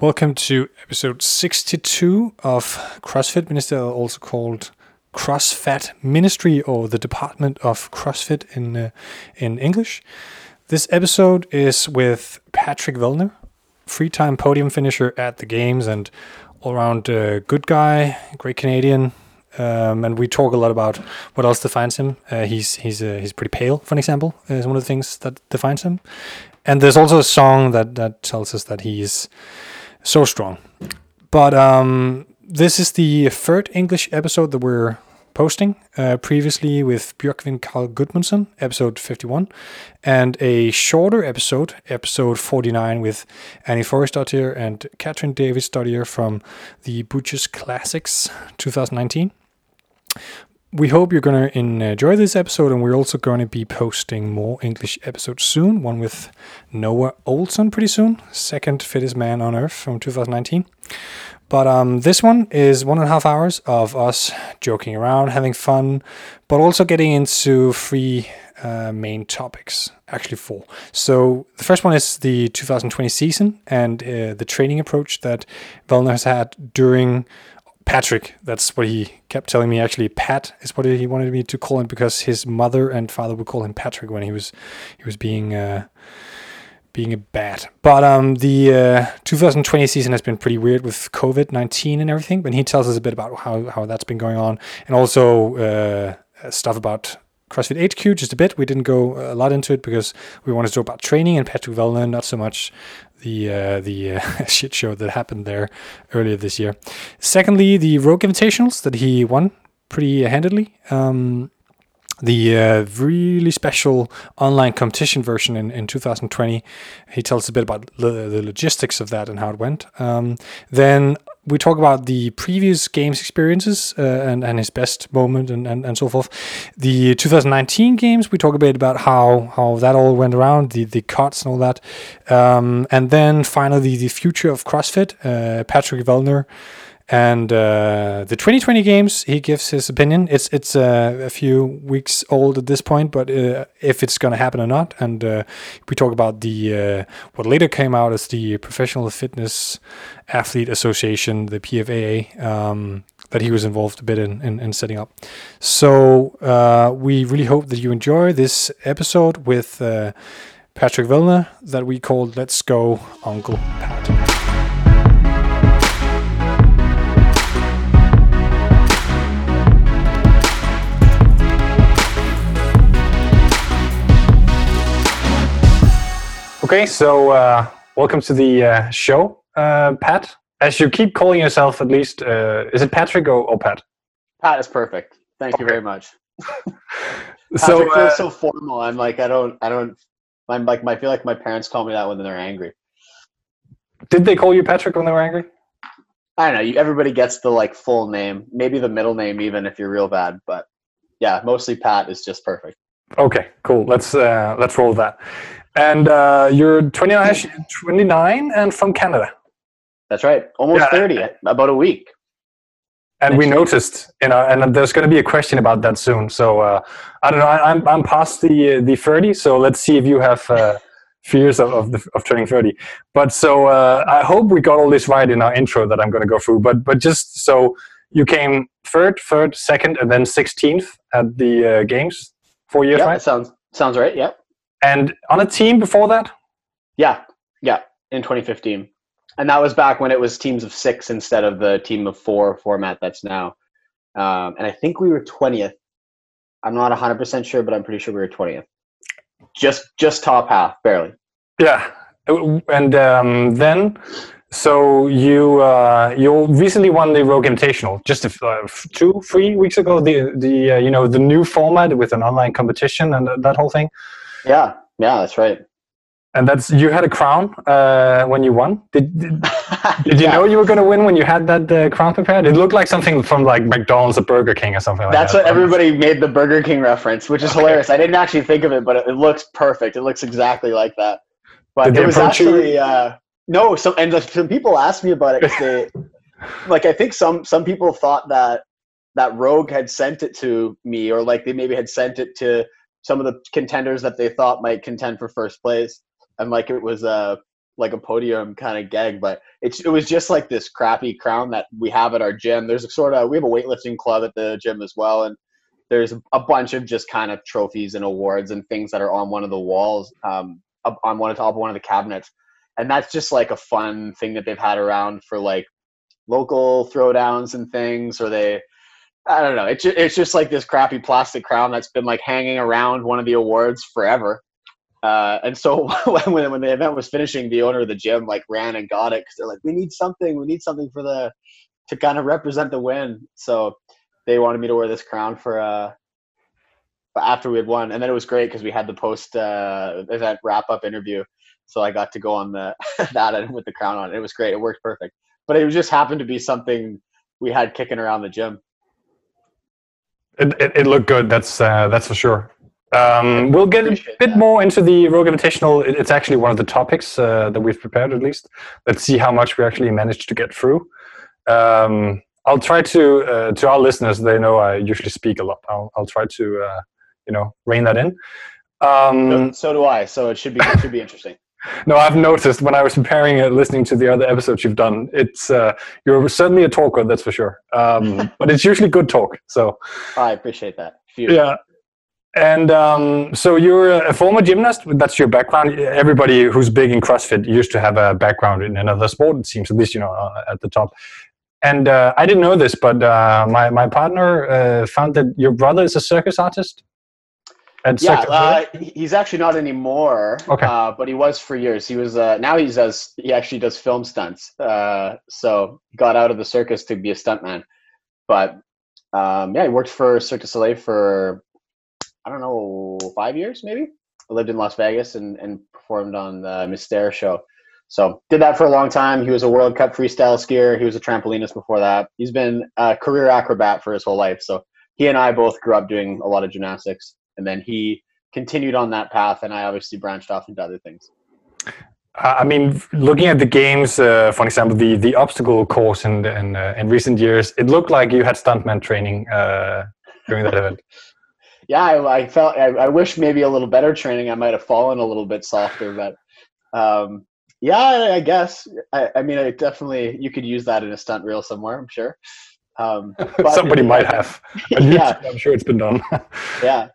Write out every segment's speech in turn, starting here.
Welcome to episode 62 of CrossFit Minister, also called CrossFat Ministry or the Department of CrossFit in uh, in English. This episode is with Patrick Vellner, three-time podium finisher at the games and all-around uh, good guy, great Canadian. Um, and we talk a lot about what else defines him. Uh, he's he's uh, he's pretty pale, for example, is one of the things that defines him. And there's also a song that that tells us that he is so strong. But um, this is the third English episode that we're posting. Uh, previously with Björgvin Karl Gudmundsson, episode 51, and a shorter episode, episode 49, with Annie Thorisdottir and Katrin Davidsdottir from the Butchers Classics 2019 we hope you're going to enjoy this episode, and we're also going to be posting more English episodes soon. One with Noah Ohlsen pretty soon, second fittest man on earth from 2019. But um, this one is one and a half hours of us joking around, having fun, but also getting into three uh, main topics. Actually, four. So the first one is the 2020 season and uh, the training approach that Vellner has had during Patrick. That's what he kept telling me. Actually, Pat is what he wanted me to call him because his mother and father would call him Patrick when he was he was being uh, being a bat. But um, the uh, 2020 season has been pretty weird with COVID 19 and everything. But he tells us a bit about how how that's been going on and also uh, stuff about CrossFit HQ just a bit. We didn't go a lot into it because we wanted to talk about training and Patrick Vellner, not so much the uh, the uh, shit show that happened there earlier this year. Secondly, the Rogue Invitationals that he won pretty handedly. Um, the uh, really special online competition version in, in 2020. He tells a bit about the, the logistics of that and how it went. Um, then we talk about the previous games experiences uh, and, and his best moment and, and, and so forth. The 2019 games, we talk a bit about how, how that all went around, the, the cuts and all that. Um, and then finally, the future of CrossFit, uh, Patrick Vellner. And uh, the 2020 games, he gives his opinion. It's it's uh, a few weeks old at this point, but uh, if it's going to happen or not, and uh, we talk about the uh, what later came out as the Professional Fitness Athlete Association, the PFAA, um, that he was involved a bit in, in, in setting up. So uh, we really hope that you enjoy this episode with Patrick Vellner that we called "Let's Go Uncle Pat." Okay, so uh, welcome to the uh, show, uh, Pat. As you keep calling yourself, at least, uh, is it Patrick or, or, Pat? Pat is perfect. Thank okay. you very much. so feels uh, so formal. I'm like, I don't, I don't. I'm like, I feel like my parents call me that when they're angry. Did they call you Patrick when they were angry? I don't know. You, everybody gets the like full name, maybe the middle name, even if you're real bad. But yeah, mostly Pat is just perfect. Okay, cool. Let's uh, let's roll that. And uh, you're 29, 29 and from Canada. That's right. Almost yeah. 30, about a week. And we noticed, you know, and there's going to be a question about that soon. So uh, I don't know. I, am I'm, I'm past the uh, the 30, so let's see if you have uh, fears of of, the, of, turning 30. But so uh, I hope we got all this right in our intro that I'm going to go through. But but just so you came third, third, second, and then 16th at the uh, games, four years, yeah, right? Sounds sounds right. Yep. And on a team before that? Yeah, yeah, in 2015. And that was back when it was teams of six instead of the team of four format that's now. Um, and I think we were 20th. I'm not 100% sure, but I'm pretty sure we were 20th. Just just top half, barely. Yeah. And um, then so you uh, you recently won the Rogue Invitational just a, uh, two three weeks ago. The the uh, you know the new format with an online competition and that whole thing. Yeah, yeah, that's right. And that's you had a crown uh, when you won. Did did, did you yeah. know you were going to win when you had that uh, crown prepared? It looked like something from like McDonald's or Burger King or something like that's that. What everybody made the Burger King reference, which is okay. hilarious. I didn't actually think of it, but it, it, looks perfect. It looks exactly like that. But it was actually uh, no. Some and some people asked me about it. They, like I think some some people thought that that Rogue had sent it to me, or like they maybe had sent it to some of the contenders that they thought might contend for first place, and like it was a like a podium kind of gag, but it's it was just like this crappy crown that we have at our gym. There's a sort of we have a weightlifting club at the gym as well, and there's a bunch of just kind of trophies and awards and things that are on one of the walls, um, on one of top of one of the cabinets, and that's just like a fun thing that they've had around for like local throwdowns and things, or they. I don't know. It's just, it's just like this crappy plastic crown that's been like hanging around one of the awards forever. Uh, and so when when the event was finishing, the owner of the gym like ran and got it because they're like, we need something, we need something for the to kind of represent the win. So they wanted me to wear this crown for uh after we had won, and then it was great because we had the post uh, event wrap up interview. So I got to go on the that with the crown on. It was great. It worked perfect. But it just happened to be something we had kicking around the gym. It, it, it looked good. That's uh, that's for sure. Um, we'll get a bit that. more into the Rogue Invitational. It's actually one of the topics uh, that we've prepared, at least. Let's see how much we actually managed to get through. Um, I'll try to uh, to our listeners. They know I usually speak a lot. I'll I'll try to uh, you know rein that in. Um, so, so, do I. So it should be it should be interesting. No, I've noticed when I was preparing it, listening to the other episodes you've done. It's uh, you're certainly a talker, that's for sure. Um, but it's usually good talk. So I appreciate that. Phew. Yeah. And um, so you're a former gymnast. That's your background. Everybody who's big in CrossFit used to have a background in another sport. It seems, at least you know, uh, at the top. And uh, I didn't know this, but uh, my my partner uh, found that your brother is a circus artist. Yeah, uh, he's actually not anymore. Okay. Uh, but he was for years. He was now he does he actually does film stunts. so got out of the circus to be a stuntman. But um, yeah, he worked for Cirque du Soleil for I don't know five years maybe. I lived in Las Vegas and, and performed on the Mystère show. So did that for a long time. He was a World Cup freestyle skier. He was a trampolinist before that. He's been a career acrobat for his whole life. So he and I both grew up doing a lot of gymnastics, and then he continued on that path, and I obviously branched off into other things. I mean, looking at the games, uh, for example, the the obstacle course in in, uh, in recent years, it looked like you had stuntman training uh, during that event. Yeah, I, I felt. I, I, wish maybe a little better training. I might have fallen a little bit softer, but um, yeah, I guess. I, I, mean, I definitely you could use that in a stunt reel somewhere. I'm sure. Um, Somebody might have. yeah, I'm sure it's been done. yeah,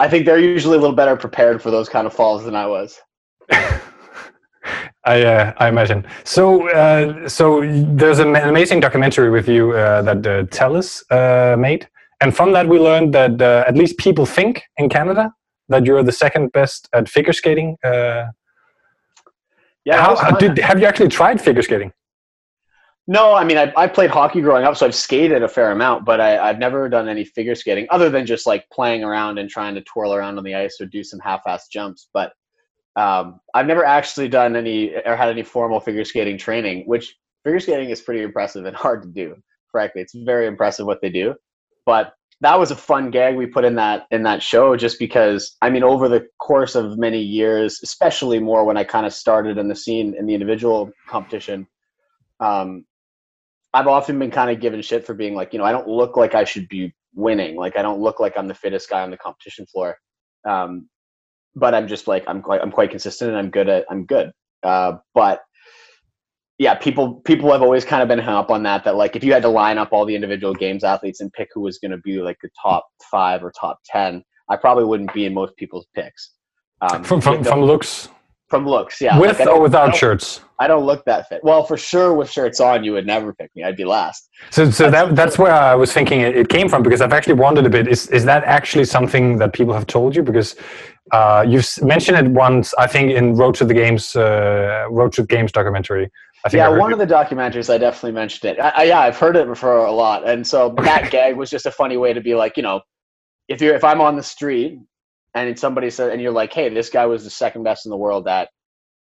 I think they're usually a little better prepared for those kind of falls than I was. I uh, I imagine. So uh, so there's an amazing documentary with you uh, that uh, Telus uh, made, and from that we learned that uh, at least people think in Canada that you're the second best at figure skating uh, yeah. How, how did, have you actually tried figure skating? No, I mean, I, I played hockey growing up, so I've skated a fair amount, but I, I've never done any figure skating other than just like playing around and trying to twirl around on the ice or do some half-ass jumps. But um, I've never actually done any or had any formal figure skating training, which figure skating is pretty impressive and hard to do. Frankly, it's very impressive what they do. But that was a fun gag we put in that in that show just because i mean over the course of many years especially more when i kind of started in the scene in the individual competition um, i've often been kind of given shit for being like you know i don't look like i should be winning like i don't look like i'm the fittest guy on the competition floor um, but i'm just like i'm quite i'm quite consistent and i'm good at i'm good uh, but yeah, people people have always kind of been hung up on that. That like if you had to line up all the individual games athletes and pick who was going to be like the top five or top ten, I probably wouldn't be in most people's picks. Um, from from, from looks. From looks, yeah. With like, or without I shirts. I don't look that fit. Well, for sure, with shirts on, you would never pick me. I'd be last. So, so that's that that's where I was thinking it, it came from because I've actually wondered a bit. Is is that actually something that people have told you? Because uh, you've mentioned it once, I think, in Road to the Games, uh, Road to the Games documentary I think yeah, one of the documentaries I definitely mentioned it. I, I, yeah, I've heard it before a lot, and so that gag was just a funny way to be like, you know, if you're if I'm on the street and somebody said and you're like, hey, this guy was the second best in the world at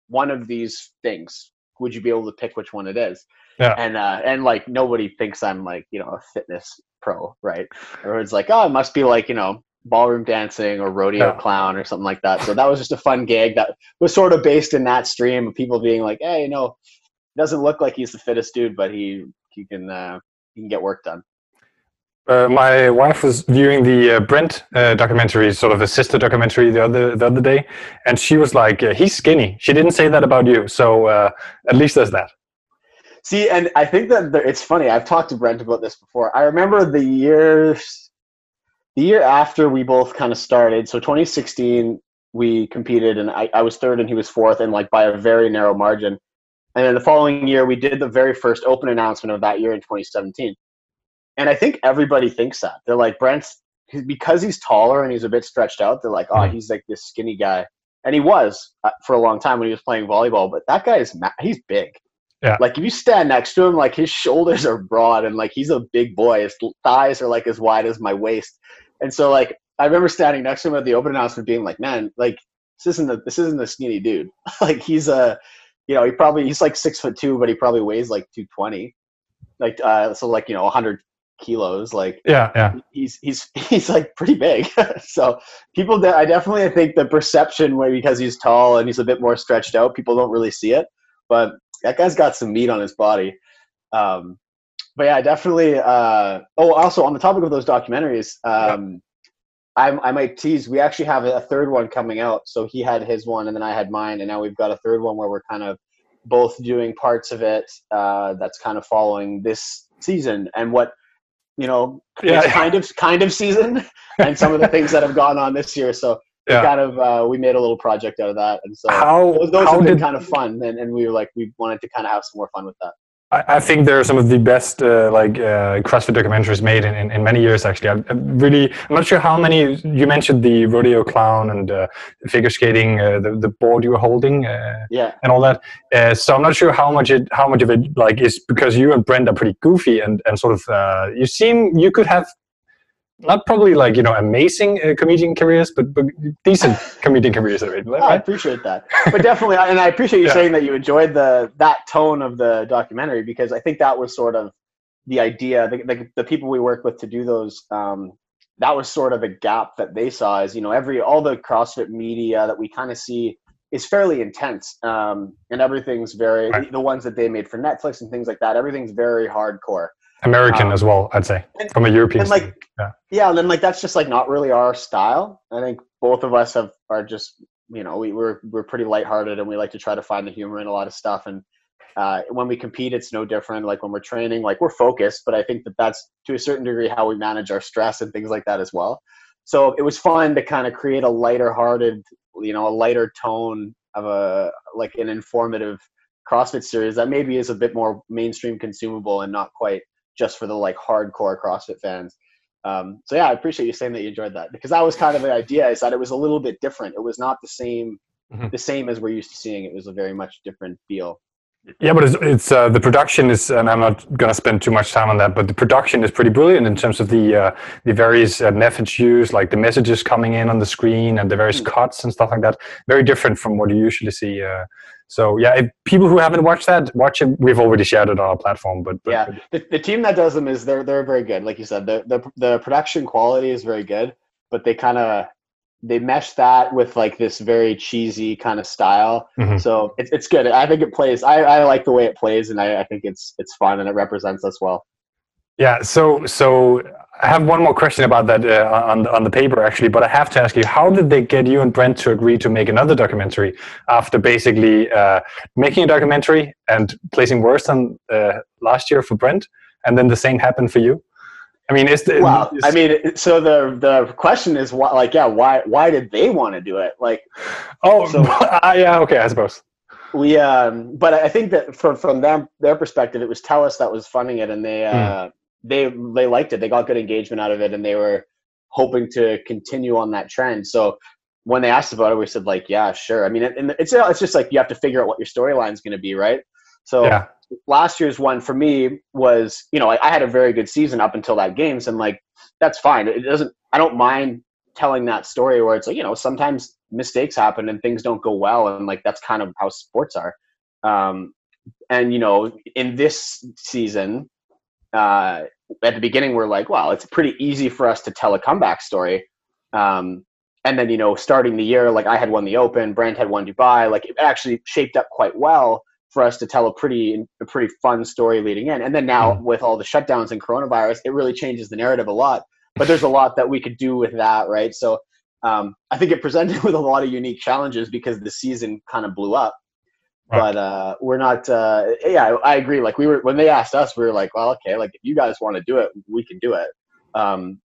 one of these things, would you be able to pick which one it is? Yeah. And uh, and like nobody thinks I'm like you know a fitness pro, right? Or it's like, oh, it must be like you know ballroom dancing or rodeo yeah. clown or something like that. So that was just a fun gig that was sort of based in that stream of people being like, hey, you know doesn't look like he's the fittest dude, but he he can uh, he can get work done. Uh, my wife was viewing the uh, Brent uh, documentary, sort of a sister documentary, the other the other day, and she was like, uh, "He's skinny." She didn't say that about you, so uh, at least there's that. See, and I think that it's funny. I've talked to Brent about this before. I remember the years, the year after we both kind of started. So 2016, we competed, and I, I was third, and he was fourth, and like by a very narrow margin. And then the following year, we did the very first open announcement of that year in 2017. And I think everybody thinks that. They're like, Brent's, because he's taller and he's a bit stretched out, they're like, oh, mm-hmm. he's like this skinny guy. And he was uh, for a long time when he was playing volleyball, but that guy is, he's big. Yeah. Like if you stand next to him, like his shoulders are broad and like he's a big boy. His thighs are like as wide as my waist. And so like I remember standing next to him at the open announcement being like, man, like this isn't a this isn't a skinny dude. like he's a you know, he probably he's like six foot two, but he probably weighs like two twenty. Like uh so like, you know, hundred kilos. Like yeah, yeah. He's he's he's like pretty big. so people that I definitely think the perception where because he's tall and he's a bit more stretched out, people don't really see it. But that guy's got some meat on his body. Um but yeah, definitely uh oh also on the topic of those documentaries, um I, I might tease. We actually have a third one coming out. So he had his one, and then I had mine, and now we've got a third one where we're kind of both doing parts of it. Uh, that's kind of following this season and what you know, yeah, kind of kind of season, and some of the things that have gone on this year. So yeah. kind of uh, we made a little project out of that, and so how, those, those how have been did, kind of fun. And, and we were like, we wanted to kind of have some more fun with that. I, think there are some of the best uh, like uh, CrossFit documentaries made in, in, in many years. Actually, I'm, I'm, really I'm not sure how many. You mentioned the rodeo clown and uh, figure skating, uh, the the board you were holding, uh, yeah, and all that. Uh, so I'm not sure how much it how much of it like is because you and Brent are pretty goofy and and sort of you seem you could have not probably like you know amazing uh, comedian careers, but, but decent comedian careers. Right? Oh, I appreciate that, but definitely, and I appreciate you yeah. saying that you enjoyed the that tone of the documentary because I think that was sort of the idea. The, the, the people we work with to do those, um, that was sort of a gap that they saw. Is you know every all the CrossFit media that we kind of see is fairly intense, um, and everything's very right. the ones that they made for Netflix and things like that. Everything's very hardcore. American um, as well, I'd say, and, from a European. And like, yeah, yeah, and then like that's just like not really our style. I think both of us have are just you know we, we're we're pretty lighthearted and we like to try to find the humor in a lot of stuff. And uh, when we compete, it's no different. Like when we're training, like we're focused, but I think that that's to a certain degree how we manage our stress and things like that as well. So it was fun to kind of create a lighter hearted, you know, a lighter tone of a like an informative CrossFit series that maybe is a bit more mainstream consumable and not quite just for the like hardcore CrossFit fans. Um, so yeah, I appreciate you saying that you enjoyed that because that was kind of the idea is that it was a little bit different. It was not the same, mm-hmm. the same as we're used to seeing. It was a very much different feel. Yeah, but it's, it's uh, the production is, and I'm not going to spend too much time on that. But the production is pretty brilliant in terms of the uh, the various uh, methods used, like the messages coming in on the screen and the various mm-hmm. cuts and stuff like that. Very different from what you usually see uh, so yeah, if people who haven't watched that, watch it. We've already shared it on our platform, but, but yeah, the, the team that does them is they're they're very good. Like you said, the the the production quality is very good, but they kind of they mesh that with like this very cheesy kind of style. Mm-hmm. So it's it's good. I think it plays. I, I like the way it plays, and I, I think it's it's fun and it represents us well. Yeah. So so I have one more question about that uh, on on the paper actually, but I have to ask you: How did they get you and Brent to agree to make another documentary after basically uh, making a documentary and placing worse than uh, last year for Brent, and then the same happened for you? I mean, is the well, I mean, so the the question is why, like, yeah, why why did they want to do it? Like, oh, so, uh, yeah, okay, I suppose we um but i think that from from them their perspective it was Telus that was funding it and they hmm. They they liked it. They got good engagement out of it, and they were hoping to continue on that trend. So when they asked about it, we said like, yeah, sure. I mean, it, it's it's just like you have to figure out what your storyline is going to be, right? So yeah. last year's one for me was, you know, I, I, had a very good season up until that games, and like that's fine. It doesn't. I don't mind telling that story where it's like, you know, sometimes mistakes happen and things don't go well, and like that's kind of how sports are. Um, and you know, in this season, uh, at the beginning we're like, wow, it's pretty easy for us to tell a comeback story. Um, and then you know, starting the year, like I had won the Open, Brent had won Dubai. Like it actually shaped up quite well for us to tell a pretty a pretty fun story leading in. And then now mm. with all the shutdowns and coronavirus, it really changes the narrative a lot. But there's a lot that we could do with that, right? So um, I think it presented with a lot of unique challenges because the season kind of blew up. Right. But uh, we're not. Uh, yeah, I agree. Like we were when they asked us, we were like, well, okay, like if you guys want to do it, we can do it. Um,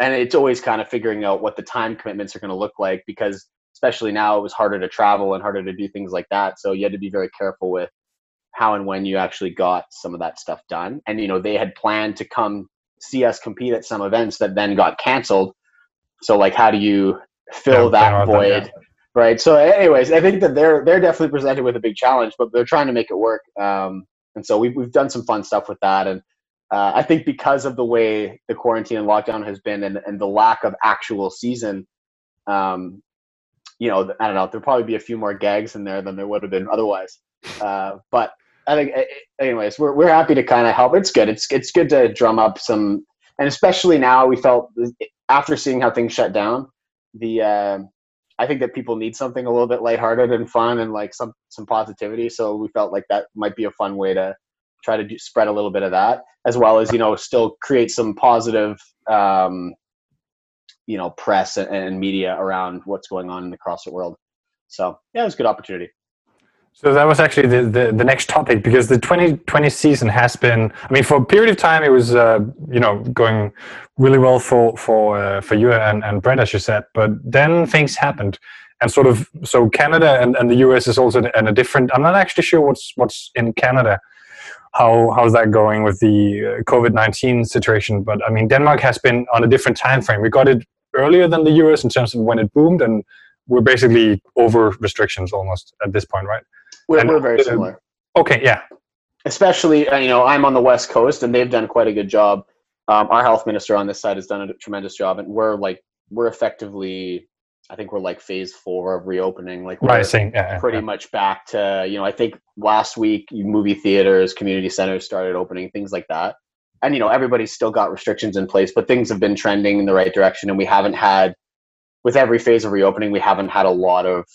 and it's always kind of figuring out what the time commitments are going to look like because especially now it was harder to travel and harder to do things like that. So you had to be very careful with how and when you actually got some of that stuff done. And you know, they had planned to come see us compete at some events that then got canceled. So like how do you fill yeah, that void? Yeah. Right. So anyways, I think that they're they're definitely presented with a big challenge, but they're trying to make it work. Um, and so we've we've done some fun stuff with that. And uh, I think because of the way the quarantine and lockdown has been and, and the lack of actual season, um, you know, I don't know, there'll probably be a few more gags in there than there would have been otherwise. Uh, but I think, anyways, we're we're happy to kind of help. It's good. It's it's good to drum up some, and especially now we felt after seeing how things shut down, the uh, I think that people need something a little bit lighthearted and fun and like some some positivity. So we felt like that might be a fun way to try to do, spread a little bit of that, as well as you know still create some positive um, you know press and, and media around what's going on in the CrossFit world. So yeah, it was a good opportunity. So that was actually the, the, the, next topic because the 2020 season has been, I mean, for a period of time, it was, uh, you know, going really well for, for, uh, for you and, and Brett, as you said, but then things happened and sort of, so Canada and, and the US is also in a different, I'm not actually sure what's, what's in Canada, how, how's that going with the uh, COVID-19 situation. But I mean, Denmark has been on a different time frame. We got it earlier than the US in terms of when it boomed and we're basically over restrictions almost at this point, right? We're, we're very similar. Okay, yeah. Especially, uh, you know, I'm on the West Coast, and they've done quite a good job. Um, our health minister on this side has done a tremendous job, and we're like, we're effectively, I think we're like phase four of reopening. Like, yeah, pretty yeah. much back to, you know, I think last week movie theaters, community centers started opening, things like that. And you know, everybody's still got restrictions in place, but things have been trending in the right direction, and we haven't had with every phase of reopening, we haven't had a lot of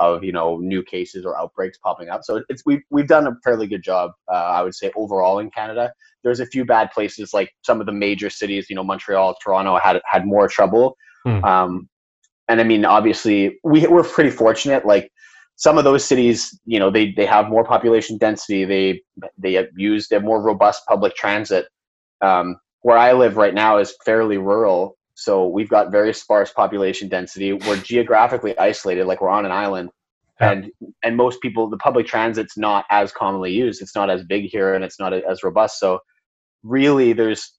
of you know new cases or outbreaks popping up. So it's we've we've done a fairly good job, uh, I would say overall in Canada. There's a few bad places like some of the major cities, you know, Montreal, Toronto had had more trouble. Hmm. Um, and I mean, obviously, we we're pretty fortunate. Like some of those cities, you know, they they have more population density. They they have used a more robust public transit. Um, where I live right now is fairly rural, so we've got very sparse population density. We're geographically isolated, like we're on an island. Yeah. And and most people, the public transit's not as commonly used. It's not as big here, and it's not as robust. So really, there's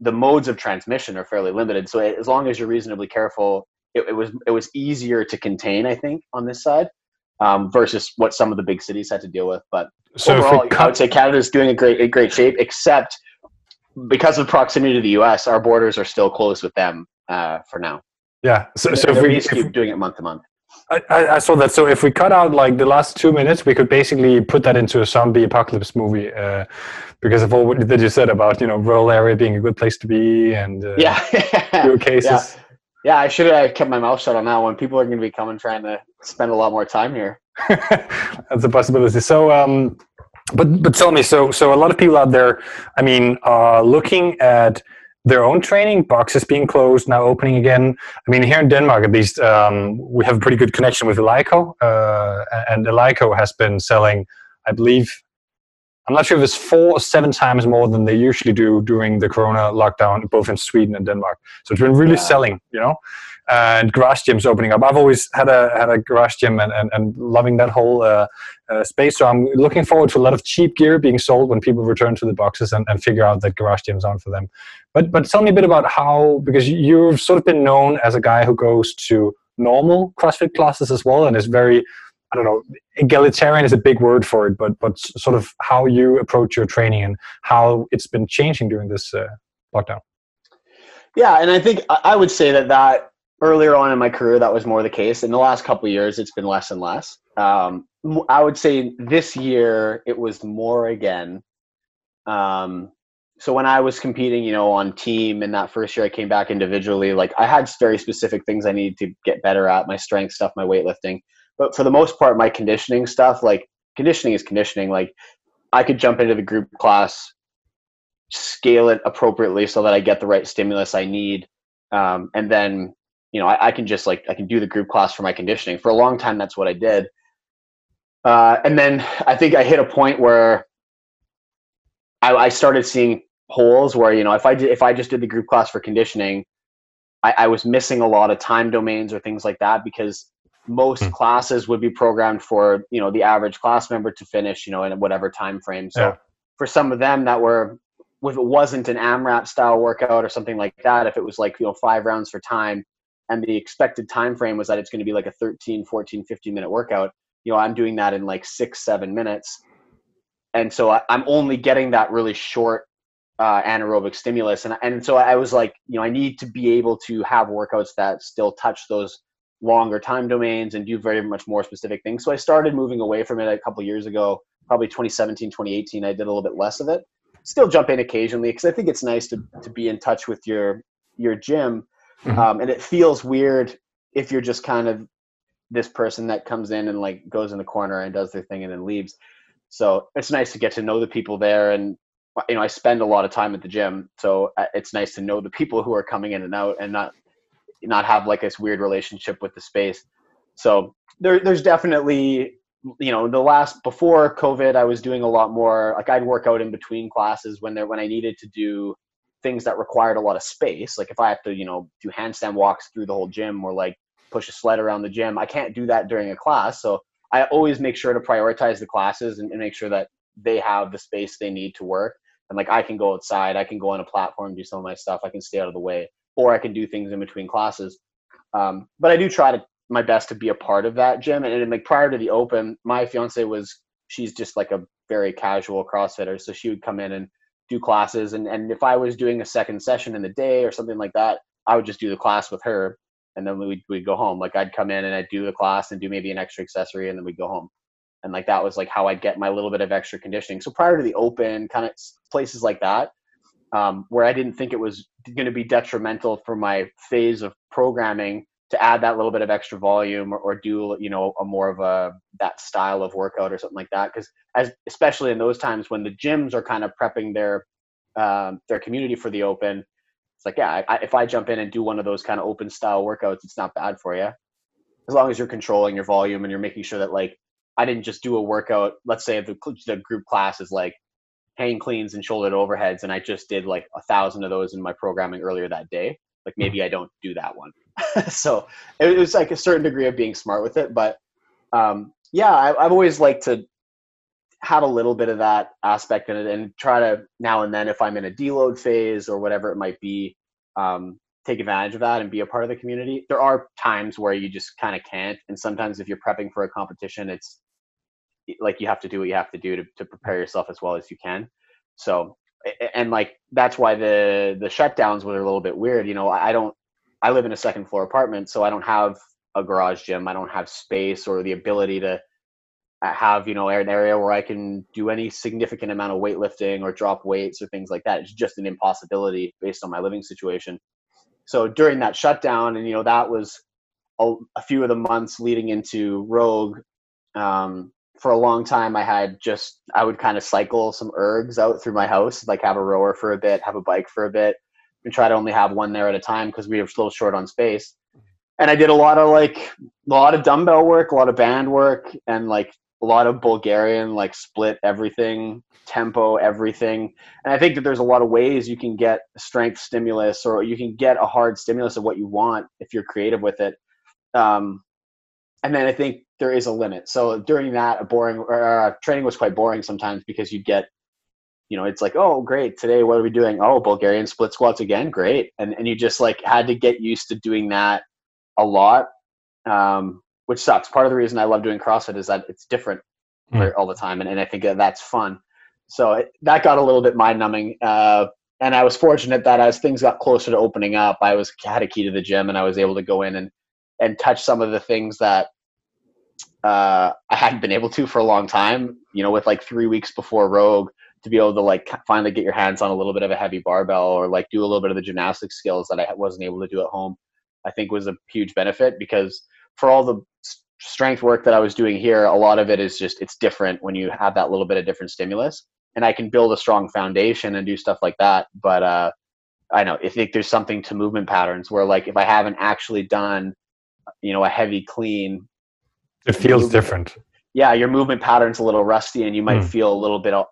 the modes of transmission are fairly limited. So as long as you're reasonably careful, it, it was it was easier to contain, I think, on this side um, versus what some of the big cities had to deal with. But so overall, cut- I would say Canada's doing a great a great shape, except because of proximity to the U.S., our borders are still closed with them uh, for now. Yeah. So, so if we if, keep doing it month to month. I, I, saw that. So if we cut out like the last two minutes, we could basically put that into a zombie apocalypse movie uh, because of all that you said about you know rural area being a good place to be and uh, yeah, your cases. Yeah. yeah, I should have kept my mouth shut on that one. People are going to be coming trying to spend a lot more time here. That's a possibility. So um, but but tell me, so so a lot of people out there, I mean, are looking at their own training boxes being closed now opening again. I mean here in denmark at least um, we have a pretty good connection with Eleiko, uh, and Eleiko has been selling i believe i'm not sure if it's four or seven times more than they usually do during the corona lockdown both in sweden and denmark. So it's been really yeah. selling you know and garage gyms opening up. I've always had a had a garage gym and, and, and loving that whole uh, uh, space. So I'm looking forward to a lot of cheap gear being sold when people return to the boxes and, and figure out that garage gyms aren't for them. But but tell me a bit about how because you've sort of been known as a guy who goes to normal CrossFit classes as well and is very I don't know, egalitarian is a big word for it, but but sort of how you approach your training and how it's been changing during this uh, lockdown. Yeah, and I think I would say that that earlier on in my career that was more the case. In the last couple years it's been less and less. Um, i would say this year it was more again. Um, so when i was competing you know on team and that first year i came back individually like i had very specific things i needed to get better at my strength stuff my weightlifting. But for the most part my conditioning stuff like conditioning is conditioning. Like I could jump into the group class, scale it appropriately so that I get the right stimulus I need, um, and then you know I, I, can just like I can do the group class for my conditioning. For a long time, that's what I did. Uh, and then I think I hit a point where I, I started seeing holes where you know if I did if I just did the group class for conditioning, I, I was missing a lot of time domains or things like that because most mm. classes would be programmed for you know the average class member to finish you know in whatever time frame. So yeah. for some of them that were if it wasn't an AMRAP style workout or something like that, if it was like you know five rounds for time and the expected time frame was that it's going to be like a 13 14 15 minute workout you know i'm doing that in like six seven minutes. And so I, am only getting that really short uh, anaerobic stimulus. And, and so i was like you know i need to be able to have workouts that still touch those longer time domains and do very much more specific things. So i started moving away from it a couple years ago probably 2017 2018 i did a little bit less of it. Still jump in occasionally because i think it's nice to, to be in touch with your your gym mm-hmm. um, and it feels weird if you're just kind of this person that comes in and like goes in the corner and does their thing and then leaves so it's nice to get to know the people there and you know i spend a lot of time at the gym so uh, it's nice to know the people who are coming in and out and not not have like this weird relationship with the space so there, there's definitely you know the last before covid i was doing a lot more like i'd work out in between classes when there when i needed to do things that required a lot of space like if i have to you know do handstand walks through the whole gym or like push a sled around the gym i can't do that during a class so i always make sure to prioritize the classes and, and make sure that they have the space they need to work and like I can go outside, I can go on a platform, do some of my stuff, I can stay out of the way, or I can do things in between classes. Um, but I do try to my best to be a part of that gym. And, and like prior to the open, my fiance was she's just like a very casual CrossFitter, so she would come in and do classes. And and if I was doing a second session in the day or something like that, I would just do the class with her, and then we'd we'd go home. Like I'd come in and I'd do the class and do maybe an extra accessory, and then we'd go home and like that was like how I'd get my little bit of extra conditioning. So prior to the open, kind of places like that, um, where I didn't think it was going to be detrimental for my phase of programming to add that little bit of extra volume or, or do you know a more of a that style of workout or something like that. Because as especially in those times when the gyms are kind of prepping their um, their community for the open, it's like yeah, I, if I jump in and do one of those kind of open style workouts, it's not bad for you as long as you're controlling your volume and you're making sure that like I didn't just do a workout. Let's say the, the group class is like hang cleans and shoulder overheads, and I just did like a thousand of those in my programming earlier that day. Like maybe I don't do that one. so it was like a certain degree of being smart with it. But um, yeah, I, I've always liked to have a little bit of that aspect in it and try to now and then if i'm in a deload phase or whatever it might be um, take advantage of that and be a part of the community there are times where you just kind of can't and sometimes if you're prepping for a competition it's like you have to do what you have to do to, to prepare yourself as well as you can so and like that's why the the shutdowns were a little bit weird you know i don't i live in a second floor apartment so i don't have a garage gym. I don't have space or the ability to uh, have you know an area where i can do any significant amount of weightlifting or drop weights or things like that. It's just an impossibility based on my living situation. So during that shutdown and you know that was a, a few of the months leading into rogue um, for a long time I had just I would kind of cycle some ergs out through my house, like have a rower for a bit, have a bike for a bit, and try to only have one there at a time because we were still short on space. And I did a lot of like a lot of dumbbell work, a lot of band work, and like a lot of Bulgarian, like split everything, tempo, everything. And I think that there's a lot of ways you can get strength stimulus or you can get a hard stimulus of what you want if you're creative with it. Um, and then I think there is a limit. So during that, a boring or uh, training was quite boring sometimes because you get, you know, it's like, oh, great, today what are we doing? Oh, Bulgarian split squats again, great, and and you just like had to get used to doing that a lot, um, which sucks. Part of the reason I love doing CrossFit is that it's different mm. all the time, and, and I think that that's fun. So it, that got a little bit mind numbing. Uh, and I was fortunate that as things got closer to opening up, I was had a key to the gym and I was able to go in and and touch some of the things that uh, I hadn't been able to for a long time. You know, with like three weeks before Rogue, to be able to like finally get your hands on a little bit of a heavy barbell or like do a little bit of the gymnastic skills that I wasn't able to do at home, I think was a huge benefit because for all the strength work that I was doing here, a lot of it is just it's different when you have that little bit of different stimulus, and I can build a strong foundation and do stuff like that. But uh, I know I think there's something to movement patterns where like if I haven't actually done, you know, a heavy clean, it feels different. Yeah, your movement pattern's a little rusty, and you might mm. feel a little bit a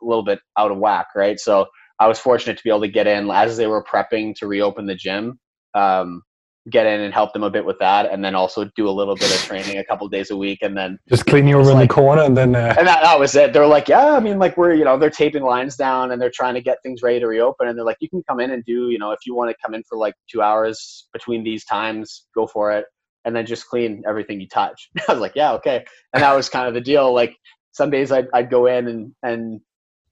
little bit out of whack, right? So I was fortunate to be able to get in as they were prepping to reopen the gym. Um, get in and help them a bit with that, and then also do a little bit of training a couple days a week, and then just clean you over in the corner, and then uh... and that, that was it. They're like, yeah, I mean, like we're you know they're taping lines down and they're trying to get things ready to reopen, and they're like, you can come in and do you know if you want to come in for like two hours between these times, go for it, and then just clean everything you touch. I was like, yeah, okay, and that was kind of the deal. Like some days I'd I'd go in and and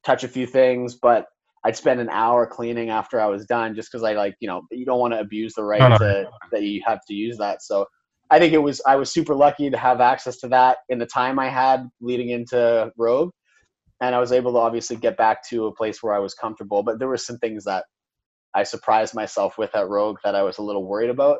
touch a few things, but I'd spend an hour cleaning after I was done just because I like, you know, you don't want to abuse the right no, no. To, that you have to use that. So I think it was, I was super lucky to have access to that in the time I had leading into Rogue. And I was able to obviously get back to a place where I was comfortable. But there were some things that I surprised myself with at Rogue that I was a little worried about,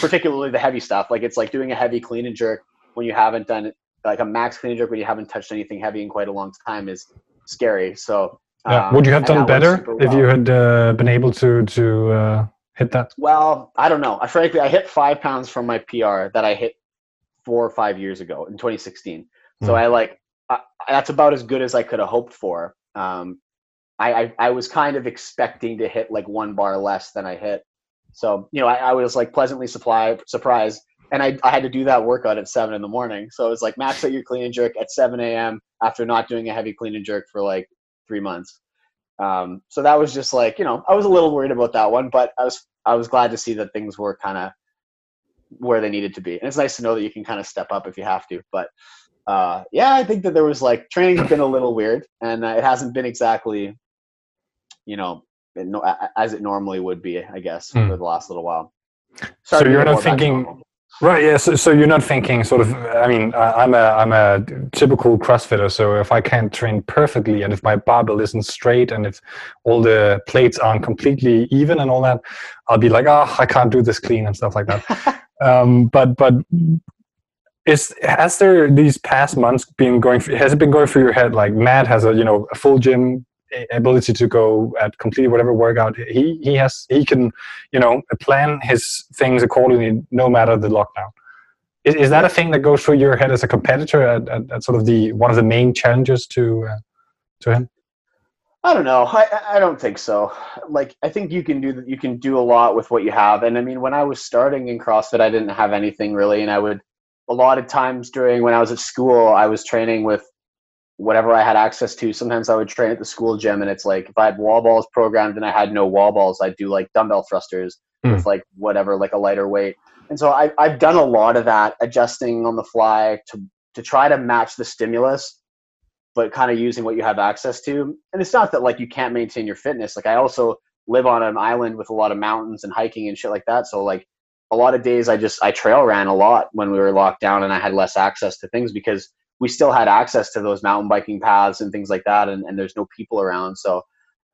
particularly the heavy stuff. Like it's like doing a heavy clean and jerk when you haven't done it, like a max clean and jerk when you haven't touched anything heavy in quite a long time is scary. So yeah. Um, Would you have done better well. if you had uh, been able to to uh, hit that? Well, I don't know. I frankly, I hit five pounds from my PR that I hit four or five years ago in 2016. Mm. So hmm. I like I, that's about as good as I could have hoped for. Um, I, I, I was kind of expecting to hit like one bar less than I hit. So you know, I, I was like pleasantly supply, surprised, and I, I had to do that workout at seven in the morning. So it was like max out your clean and jerk at 7 a.m. after not doing a heavy clean and jerk for like three months. Um, so that was just like you know I was a little worried about that one, but I was I was glad to see that things were kind of where they needed to be, and it's nice to know that you can kind of step up if you have to. But uh, yeah, I think that there was like training's been a little weird, and uh, it hasn't been exactly you know as it normally would be, I guess, mm. for the last little while. So you're not thinking Right. Yeah. So, so you're not thinking sort of. I mean, I'm a I'm a typical CrossFitter. So if I can't train perfectly, and if my barbell isn't straight, and if all the plates aren't completely even, and all that, I'll be like, oh, I can't do this clean and stuff like that. um, but but is has there these past months been going? Has it been going through your head like Mat has a you know a full gym ability to go at completely whatever workout he he has he can you know plan his things accordingly no matter the lockdown is, is that a thing that goes through your head as a competitor at, at, at sort of the one of the main challenges to uh, to him I don't know. I, I don't think so. Like I think you can do you can do a lot with what you have. And I mean, when I was starting in CrossFit, I didn't have anything really, and I would a lot of times during when I was at school, I was training with whatever I had access to. Sometimes I would train at the school gym, and it's like if I had wall balls programmed and I had no wall balls, I'd do like dumbbell thrusters mm. with like whatever, like a lighter weight. And so I, I've done a lot of that, adjusting on the fly to to try to match the stimulus, but kind of using what you have access to. And it's not that like you can't maintain your fitness. Like I also live on an island with a lot of mountains and hiking and shit like that. So like a lot of days I just I trail ran a lot when we were locked down and I had less access to things because we still had access to those mountain biking paths and things like that and, and there's no people around. So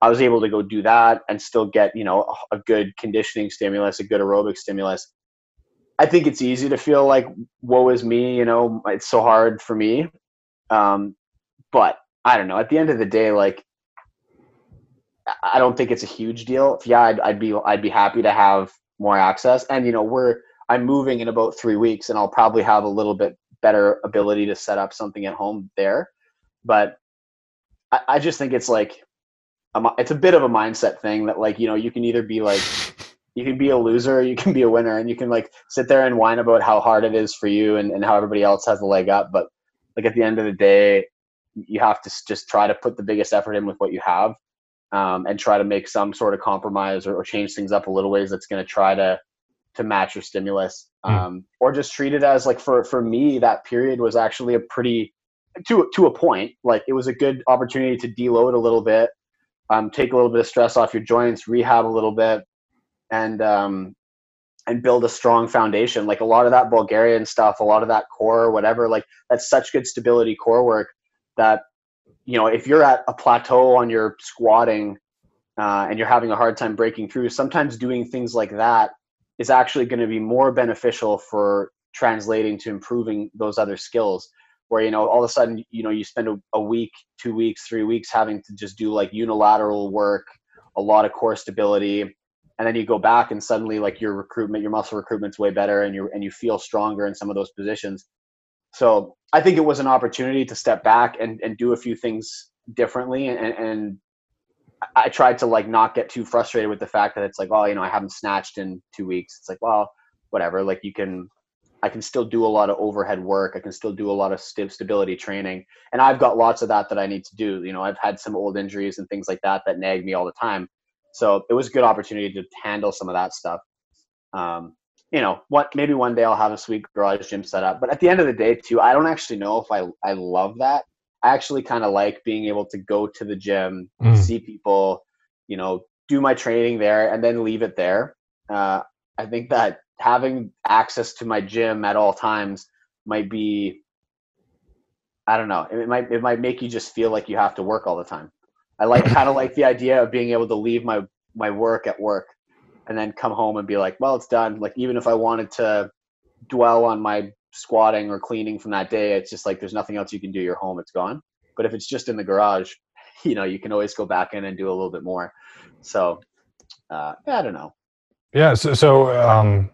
i was able to go do that and still get you know a good conditioning stimulus a good aerobic stimulus. I think it's easy to feel like woe is me you know it's so hard for me. Um, but i don't know at the end of the day like i don't think it's a huge deal. Yeah I'd, I'd be i'd be happy to have more access. And you know we're i'm moving in about three weeks and i'll probably have a little bit better ability to set up something at home there. But I, I just think it's like a, it's a bit of a mindset thing that like you know you can either be like you can be a loser you can be a winner and you can like sit there and whine about how hard it is for you and, and how everybody else has a leg up but like at the end of the day you have to just try to put the biggest effort in with what you have um, and try to make some sort of compromise or, or change things up a little ways that's going to try to to match your stimulus mm. um, or just treat it as like for for me that period was actually a pretty to to a point like it was a good opportunity to deload a little bit um, take a little bit of stress off your joints rehab a little bit and um, and build a strong foundation like a lot of that bulgarian stuff a lot of that core whatever like that's such good stability core work that you know if you're at a plateau on your squatting uh, and you're having a hard time breaking through sometimes doing things like that is actually going to be more beneficial for translating to improving those other skills where you know all of a sudden you know you spend a, a, week two weeks three weeks having to just do like unilateral work a lot of core stability and then you go back and suddenly like your recruitment your muscle recruitment's way better and you and you feel stronger in some of those positions. So i think it was an opportunity to step back and, and do a few things differently and, and i tried to like not get too frustrated with the fact that it's like oh you know i haven't snatched in two weeks it's like well whatever like you can I can still do a lot of overhead work. I can still do a lot of st- stability training, and I've got lots of that that I need to do. You know, I've had some old injuries and things like that that nag me all the time. So it was a good opportunity to handle some of that stuff. Um, you know, what maybe one day I'll have a sweet garage gym set up. But at the end of the day, too, I don't actually know if I I love that. I actually kind of like being able to go to the gym, mm. see people, you know, do my training there, and then leave it there. Uh, I think that having access to my gym at all times might be I don't know. It might it might make you just feel like you have to work all the time. I like kind of like the idea of being able to leave my my work at work and then come home and be like, well, it's done. Like even if I wanted to dwell on my squatting or cleaning from that day, it's just like there's nothing else you can do. You're home, it's gone. But if it's just in the garage, you know, you can always go back in and do a little bit more. So uh, I don't know. Yeah. So, so um,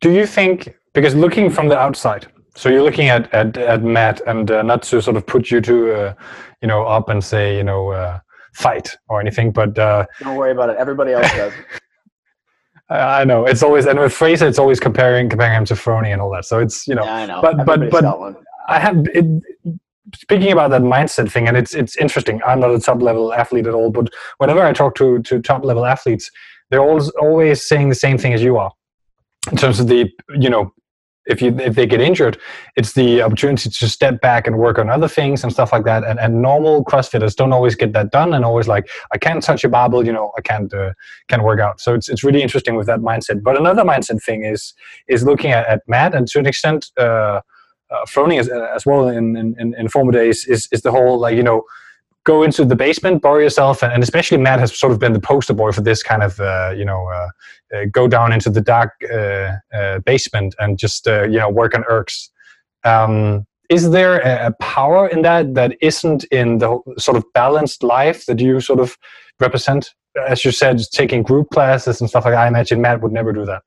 do you think because looking from the outside so you're looking at at, at Mat and uh, not to sort of put you to uh, you know up and say you know uh, fight or anything but uh, don't worry about it everybody else does I know it's always and with Fraser it's always comparing comparing him to Froning and all that. So it's you know, yeah, I know. but but but I have it, speaking about that mindset thing and it's it's interesting. I'm not a top level athlete at all, but whenever I talk to to top level athletes, they're always always saying the same thing as you are in terms of the you know if you if they get injured it's the opportunity to step back and work on other things and stuff like that. And, and normal crossfitters don't always get that done and always like i can't touch a barbell you know i can't uh, can't work out. So it's, it's really interesting with that mindset. But another mindset thing is is looking at, at Mat and to an extent uh, uh Froning as, as well in, in, in former days is, is the whole like you know go into the basement, bury yourself, and, especially Mat has sort of been the poster boy for this kind of, uh, you know, uh, uh, go down into the dark uh, uh, basement and just, uh, you know, work on ergs. Um, is there a, power in that that isn't in the sort of balanced life that you sort of represent? As you said, taking group classes and stuff like that. I imagine Mat would never do that.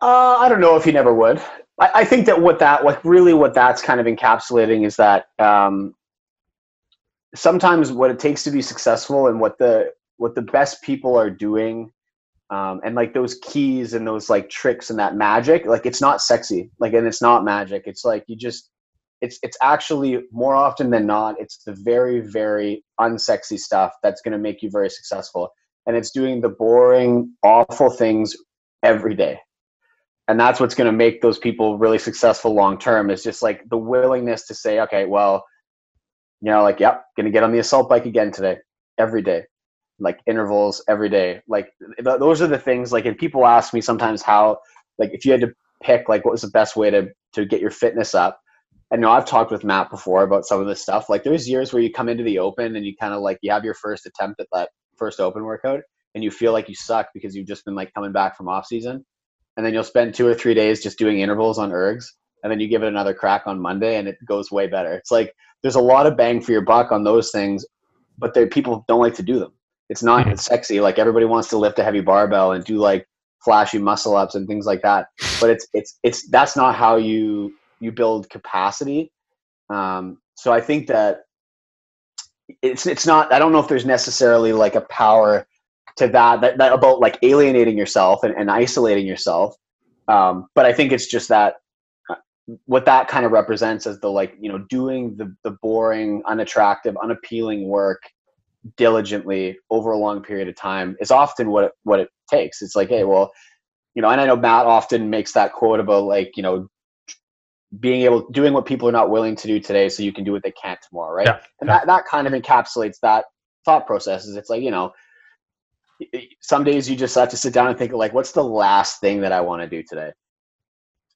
I don't know if he never would. I, I, think that what that, what really what that's kind of encapsulating is that um, sometimes what it takes to be successful and what the what the best people are doing um, and like those keys and those like tricks and that magic like it's not sexy like and it's not magic. It's like you just it's it's actually more often than not it's the very very unsexy stuff that's going to make you very successful. And it's doing the boring awful things every day. And that's what's going to make those people really successful long term. Is just like the willingness to say okay well you know, like, yep, gonna get on the assault bike again today, every day, like intervals every day. Like th- those are the things. Like, and people ask me sometimes how, like, if you had to pick, like, what was the best way to to get your fitness up. I know I've talked with Mat before about some of this stuff. Like, there's years where you come into the open and you kind of like you have your first attempt at that first open workout, and you feel like you suck because you've just been like coming back from off season, and then you'll spend two or three days just doing intervals on ergs and then you give it another crack on Monday and it goes way better. It's like there's a lot of bang for your buck on those things, but they people don't like to do them. It's not mm-hmm. sexy. Like everybody wants to lift a heavy barbell and do like flashy muscle ups and things like that. But it's it's it's that's not how you you build capacity. Um, so I think that it's it's not. I don't know if there's necessarily like a power to that that, that about like alienating yourself and, and isolating yourself. Um, but I think it's just that what that kind of represents as the like you know doing the the boring unattractive unappealing work diligently over a long period of time is often what it, what it takes. It's like hey well you know and i know Mat often makes that quote about like you know being able doing what people are not willing to do today so you can do what they can't tomorrow right? Yeah, and yeah. that that kind of encapsulates that thought process is it's like you know some days you just have to sit down and think like what's the last thing that i want to do today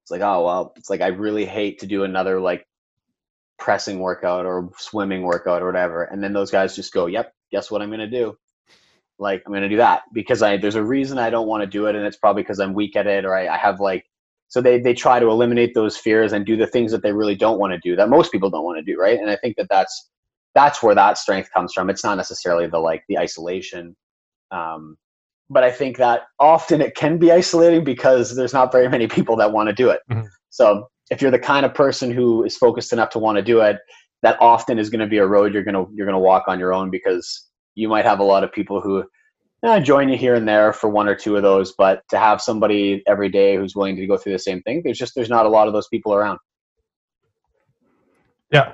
it's like oh well it's like i really hate to do another like pressing workout or swimming workout or whatever and then those guys just go yep guess what i'm going to do like i'm going to do that because i there's a reason i don't want to do it and it's probably because i'm weak at it or I, I have like So they they try to eliminate those fears and do the things that they really don't want to do that most people don't want to do, right? And I think that that's that's where that strength comes from. It's not necessarily the like the isolation. Um, but I think that often it can be isolating because there's not very many people that want to do it. Mm-hmm. So if you're the kind of person who is focused enough to want to do it, that often is going to be a road you're going to you're going to walk on your own because you might have a lot of people who eh, join you here and there for one or two of those, but to have somebody every day who's willing to go through the same thing, there's just there's not a lot of those people around. Yeah.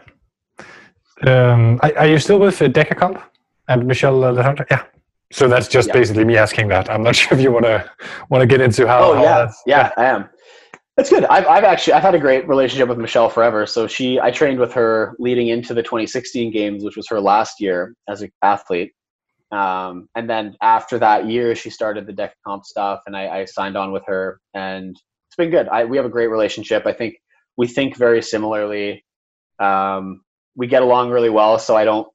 Um, are, are you still with Decacomp and Michelle uh, Yeah. So that's just yeah. basically me asking that. I'm not sure if you want to want to get into how. Oh how yeah, yeah, I am. That's good. I've, I've actually I've had a great relationship with Michelle forever. So she I trained with her leading into the 2016 games, which was her last year as an athlete. Um, and then after that year, she started the deck comp stuff, and I, I signed on with her, and it's been good. I, we have a great relationship. I think we think very similarly. Um, we get along really well, so I don't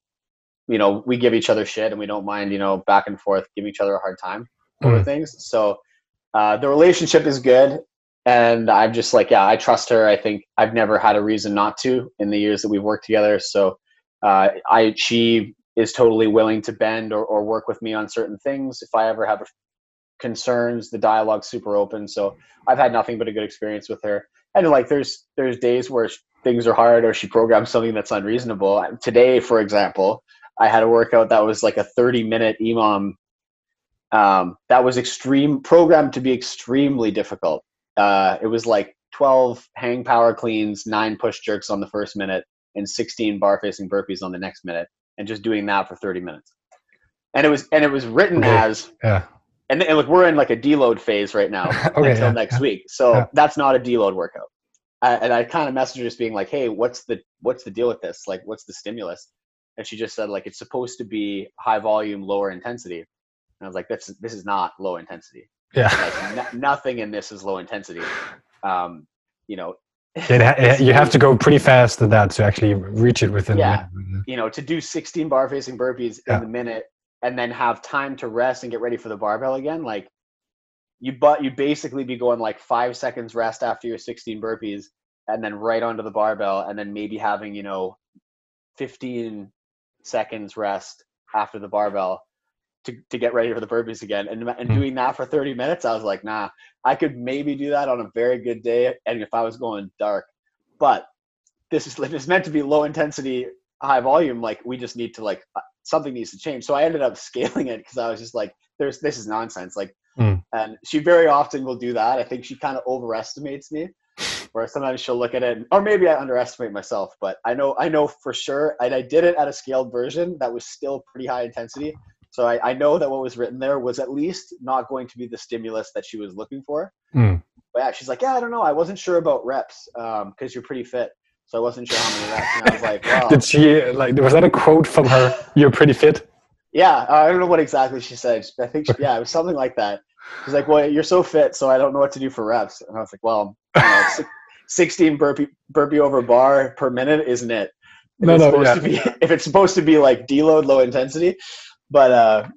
you know, we give each other shit and we don't mind, you know, back and forth, give each other a hard time over mm. things. So uh, the relationship is good. And I'm just like, yeah, I trust her. I think I've never had a reason not to in the years that we've worked together. So uh, I, she is totally willing to bend or, or work with me on certain things. If I ever have concerns, the dialogue's super open. So I've had nothing but a good experience with her. And like, there's, there's days where things are hard or she programs something that's unreasonable. Today, for example, I had a workout that was like a 30 minute EMOM. Um, that was extreme programmed to be extremely difficult. Uh, it was like 12 hang power cleans, nine push jerks on the first minute, and 16 bar facing burpees on the next minute, and just doing that for 30 minutes. And it was and it was written okay. as yeah. And, and look, we're in like a deload phase right now okay, until yeah, next yeah. week. So yeah. that's not a deload workout. I, and I kind of messaged just being like, "Hey, what's the what's the deal with this? Like, what's the stimulus?" And she just said like it's supposed to be high volume, lower intensity. And I was like, "This this is not low intensity. Yeah, like, nothing in this is low intensity. Um, you know, it, you have to go pretty fast to that to actually reach it within. Yeah, you know, to do 16 bar facing burpees yeah. in the minute and then have time to rest and get ready for the barbell again, like you but you basically be going like five seconds rest after your 16 burpees and then right onto the barbell and then maybe having you know 15 seconds rest after the barbell to, to get ready for the burpees again. And, and hmm. doing that for 30 minutes, I was like, nah, I could maybe do that on a very good day. And if I was going dark, but this is, this is meant to be low intensity, high volume. Like we just need to like, uh, something needs to change. So I ended up scaling it because I was just like, there's, this is nonsense. Like, mm. and she very often will do that. I think she kind of overestimates me where sometimes she'll look at it, or maybe I underestimate myself, but I know I know for sure, and I did it at a scaled version that was still pretty high intensity. So I, I know that what was written there was at least not going to be the stimulus that she was looking for. Mm. But yeah, she's like, yeah, I don't know, I wasn't sure about reps because um, you're pretty fit. So I wasn't sure how many reps. And I was like, wow. Did she like? Was that a quote from her? You're pretty fit. Yeah, I don't know what exactly she said. I think she, yeah, it was something like that. She's like, well, you're so fit, so I don't know what to do for reps. And I was like, well, you know, 16 burpee burpee over bar per minute isn't it. If no, no, yeah. Be, if it's supposed to be like deload low intensity, but uh,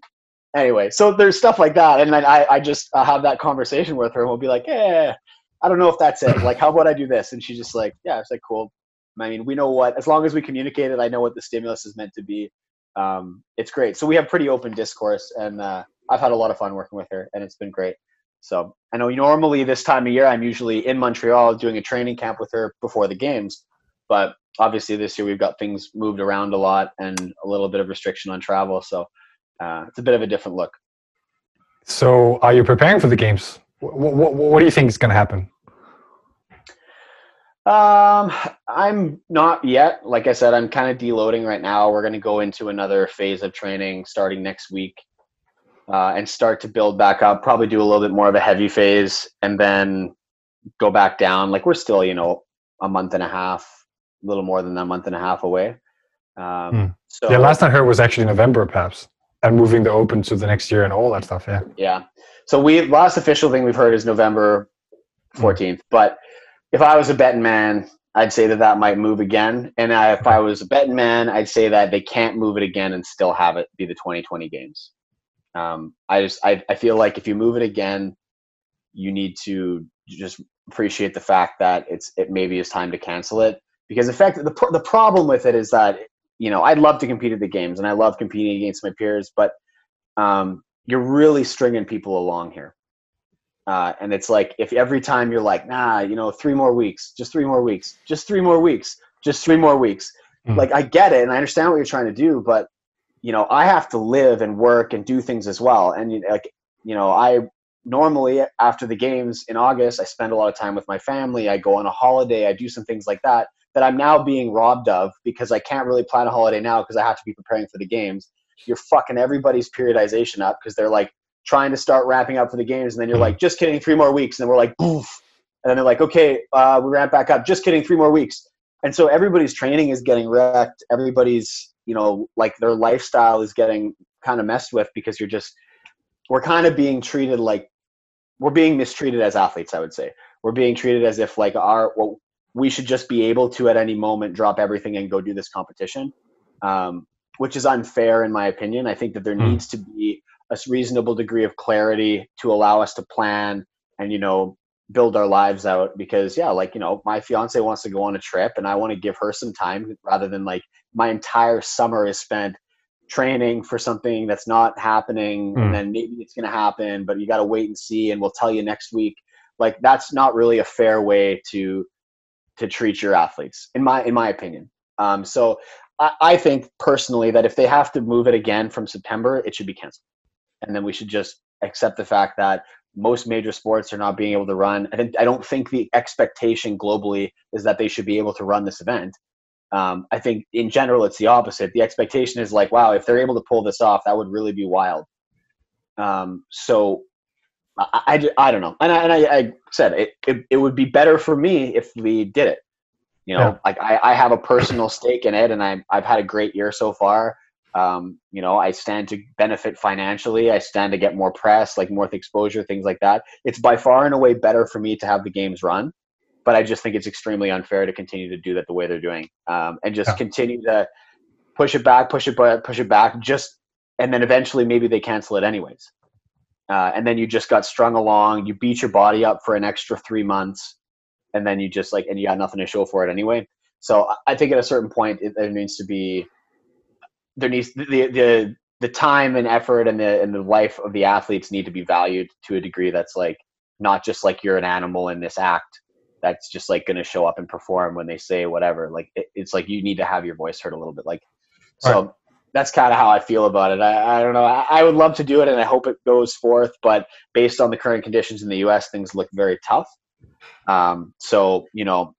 anyway, so there's stuff like that, and then I I just uh, have that conversation with her, and we'll be like, yeah, I don't know if that's it. Like, how about I do this? And she's just like, yeah, it's like cool. I mean, we know what as long as we communicate it, I know what the stimulus is meant to be. Um, it's great. So we have pretty open discourse, and uh, I've had a lot of fun working with her, and it's been great. So I know normally this time of year I'm usually in Montreal doing a training camp with her before the games, but obviously this year we've got things moved around a lot and a little bit of restriction on travel, so uh, it's a bit of a different look. So are you preparing for the games? What, what, what do you think is going to happen? Um, I'm not yet. Like I said, I'm kind of deloading right now. We're going to go into another phase of training starting next week uh, and start to build back up. Probably do a little bit more of a heavy phase and then go back down. Like we're still, you know, a month and a half, a little more than a month and a half away. Um, hmm. So yeah, last I heard was actually November, perhaps, and moving the Open to the next year and all that stuff. Yeah. Yeah. So we last official thing we've heard is November 14th. Hmm. But if I was a betting man, I'd say that that might move again. And I, if I was a betting man, I'd say that they can't move it again and still have it be the 2020 games. Um, I just I, I feel like if you move it again, you need to just appreciate the fact that it's it maybe is time to cancel it because the fact the the problem with it is that you know I'd love to compete at the games and I love competing against my peers, but um, you're really stringing people along here. Uh, and it's like if every time you're like, nah, you know, three more weeks, just three more weeks, just three more weeks, just three more weeks. Mm. Like I get it and I understand what you're trying to do, but you know, I have to live and work and do things as well. And like, you know, I normally after the games in August, I spend a lot of time with my family. I go on a holiday. I do some things like that that I'm now being robbed of because I can't really plan a holiday now because I have to be preparing for the games. You're fucking everybody's periodization up because they're like trying to start wrapping up for the games, and then you're like, just kidding, three more weeks, and then we're like, boof, and then they're like, okay, uh, we ramp back up, just kidding, three more weeks, and so everybody's training is getting wrecked. Everybody's, you know, like their lifestyle is getting kind of messed with because you're just, we're kind of being treated like, we're being mistreated as athletes. I would say we're being treated as if like our, well, we should just be able to at any moment drop everything and go do this competition. Um, which is unfair in my opinion. I think that there mm. needs to be a reasonable degree of clarity to allow us to plan and you know build our lives out because yeah like you know my fiance wants to go on a trip and i want to give her some time rather than like my entire summer is spent training for something that's not happening mm. and then maybe it's going to happen but you got to wait and see and we'll tell you next week like that's not really a fair way to to treat your athletes in my in my opinion um, so I, I think personally that if they have to move it again from september it should be canceled and then we should just accept the fact that most major sports are not being able to run. I, I don't think the expectation globally is that they should be able to run this event. Um, I think in general it's the opposite. The expectation is like, wow, if they're able to pull this off, that would really be wild. Um, so I, I, I, don't know. And I, and I, I said it, it, it, would be better for me if we did it. You know, yeah. like I, I have a personal stake in it and I, I've had a great year so far. Um, you know, I stand to benefit financially. I stand to get more press, like more exposure, things like that. It's by far and away better for me to have the games run, but I just think it's extremely unfair to continue to do that the way they're doing, um, and just yeah. continue to push it back, push it, back, push it back. Just and then eventually maybe they cancel it anyways, uh, and then you just got strung along. You beat your body up for an extra three months, and then you just like and you got nothing to show for it anyway. So I think at a certain point it, it needs to be there needs the the the time and effort and the and the life of the athletes need to be valued to a degree that's like not just like you're an animal in this act that's just like going to show up and perform when they say whatever like it, it's like you need to have your voice heard a little bit like so right. that's kind of how i feel about it i, I don't know I, I, would love to do it and i hope it goes forth but based on the current conditions in the us things look very tough um, so you know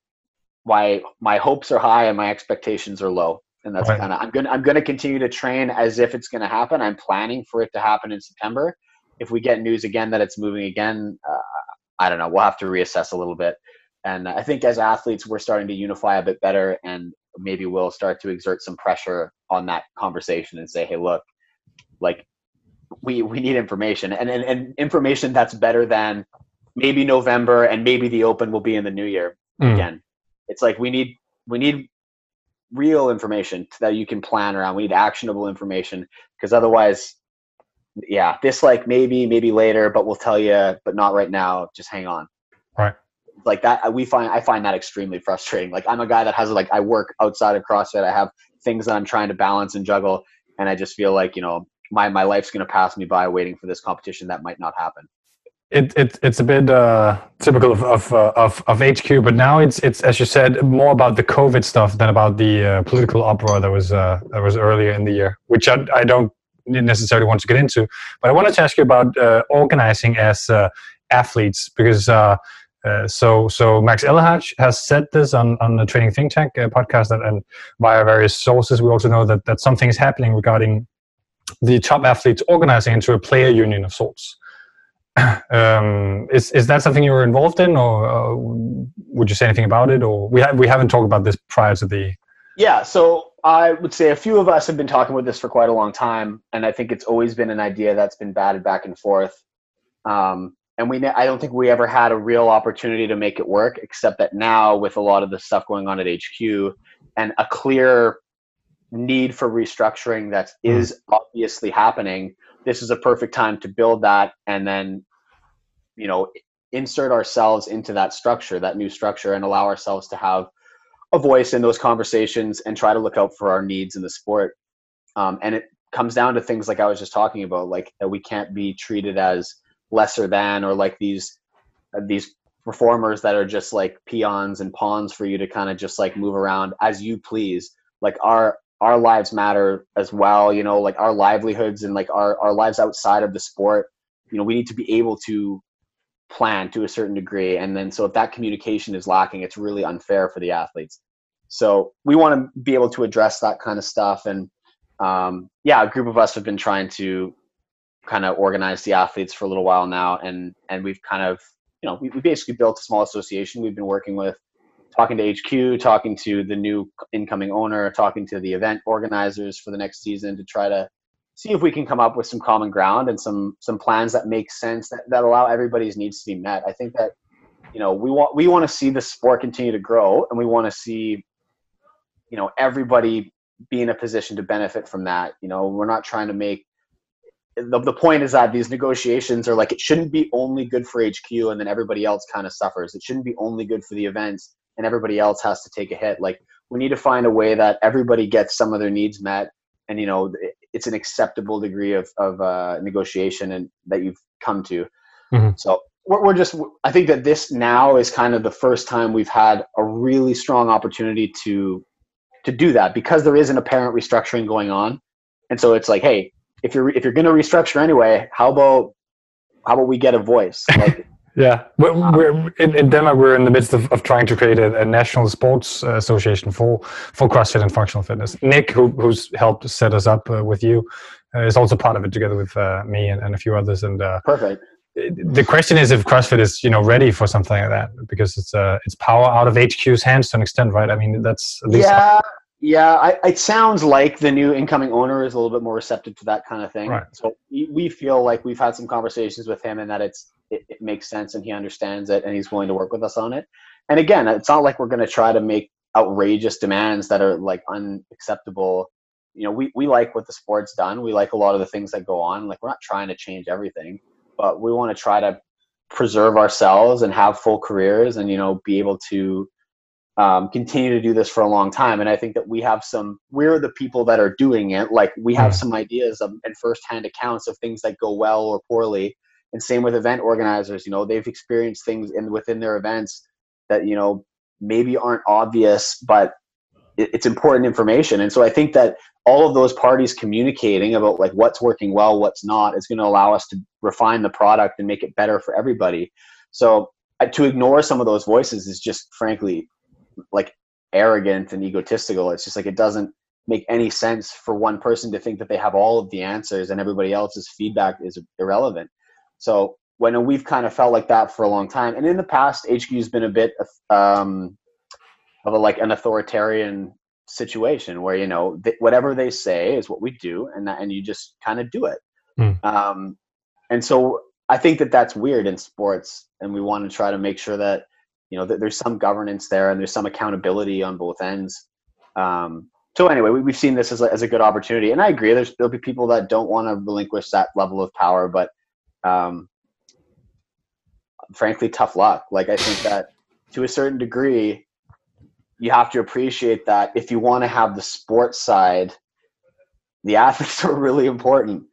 my my hopes are high and my expectations are low and that's right. kind of I'm gonna I'm gonna continue to train as if it's gonna happen. I'm planning for it to happen in September. If we get news again that it's moving again, uh, I don't know. We'll have to reassess a little bit. And I think as athletes, we're starting to unify a bit better, and maybe we'll start to exert some pressure on that conversation and say, "Hey, look, like we we need information, and and, and information that's better than maybe November, and maybe the Open will be in the new year mm. again." It's like we need we need real information that you can plan around. We need actionable information because otherwise, yeah, this like maybe maybe later, but we'll tell you, but not right now. Just hang on. Right. Like that, we find I find that extremely frustrating. Like I'm a guy that has like I work outside of CrossFit. I have things that I'm trying to balance and juggle, and I just feel like you know my my life's gonna pass me by waiting for this competition that might not happen it, it it's a bit uh, typical of of, uh, of, of HQ, but now it's it's as you said more about the COVID stuff than about the uh, political uproar that was uh, that was earlier in the year, which I, I don't necessarily want to get into. But I wanted to ask you about uh, organizing as uh, athletes because. So, so Max El-Hag has said this on, on the Training Think Tank podcast, that, and via various sources, we also know that, that something is happening regarding the top athletes organizing into a player union of sorts. Um, is is that something you were involved in, or uh, would you say anything about it? Or we have we haven't talked about this prior to the. Yeah, so I would say a few of us have been talking about this for quite a long time, and I think it's always been an idea that's been batted back and forth. Um, and we, I don't think we ever had a real opportunity to make it work, except that now with a lot of the stuff going on at HQ and a clear need for restructuring that hmm. is obviously happening, this is a perfect time to build that and then you know insert ourselves into that structure, that new structure, and allow ourselves to have a voice in those conversations and try to look out for our needs in the sport. Um, and it comes down to things like I was just talking about, like that we can't be treated as lesser than or like these uh, these performers that are just like peons and pawns for you to kind of just like move around as you please. Like our our lives matter as well, you know, like our livelihoods and like our, our lives outside of the sport. You know, we need to be able to plan to a certain degree. And then so if that communication is lacking, it's really unfair for the athletes. So we want to be able to address that kind of stuff. And um, yeah, a group of us have been trying to kind of organized the athletes for a little while now, and and we've kind of you know we, we basically built a small association. We've been working with talking to HQ, talking to the new incoming owner, talking to the event organizers for the next season to try to see if we can come up with some common ground and some some plans that make sense that, that allow everybody's needs to be met. I think that you know we want we want to see the sport continue to grow and we want to see you know everybody be in a position to benefit from that. You know, we're not trying to make the, the point is that these negotiations are like it shouldn't be only good for HQ and then everybody else kind of suffers. It shouldn't be only good for the events and everybody else has to take a hit. Like we need to find a way that everybody gets some of their needs met and you know it's an acceptable degree of, of uh, negotiation and that you've come to. Mm-hmm. So we're, we're just I think that this now is kind of the first time we've had a really strong opportunity to to do that because there is an apparent restructuring going on. And so it's like, hey, if you're if you're going to restructure anyway, how about how about we get a voice? Like, yeah, we're, we're in, in, Denmark. We're in the midst of, of trying to create a, a national sports uh, association for for CrossFit and functional fitness. Nick, who, who's helped set us up uh, with you, uh, is also part of it together with uh, me and, and, a few others. And uh, perfect. The question is if CrossFit is you know ready for something like that because it's uh, it's power out of HQ's hands to an extent, right? I mean that's yeah. Yeah, I, it sounds like the new incoming owner is a little bit more receptive to that kind of thing. Right. So we feel like we've had some conversations with him, and that it's it, it, makes sense, and he understands it, and he's willing to work with us on it. And again, it's not like we're going to try to make outrageous demands that are like unacceptable. You know, we we like what the sport's done. We like a lot of the things that go on. Like we're not trying to change everything, but we want to try to preserve ourselves and have full careers, and you know, be able to um, continue to do this for a long time. And I think that we have some, we're the people that are doing it. Like we have some ideas of, and firsthand accounts of things that go well or poorly. And same with event organizers, you know, they've experienced things in within their events that, you know, maybe aren't obvious, but it, it's important information. And so I think that all of those parties communicating about like what's working well, what's not, is going to allow us to refine the product and make it better for everybody. So to ignore some of those voices is just frankly like arrogant and egotistical. It's just like it doesn't make any sense for one person to think that they have all of the answers and everybody else's feedback is irrelevant. So when we've kind of felt like that for a long time, and in the past, HQ has been a bit um, of a like an authoritarian situation where you know th- whatever they say is what we do, and that, and you just kind of do it. Mm. Um, and so I think that that's weird in sports, and we want to try to make sure that you know there's some governance there and there's some accountability on both ends. Um, so anyway we, have seen this as a, as a good opportunity. And i agree there's there'll be people that don't want to relinquish that level of power but um, frankly tough luck. Like i think that to a certain degree you have to appreciate that if you want to have the sports side the athletes are really important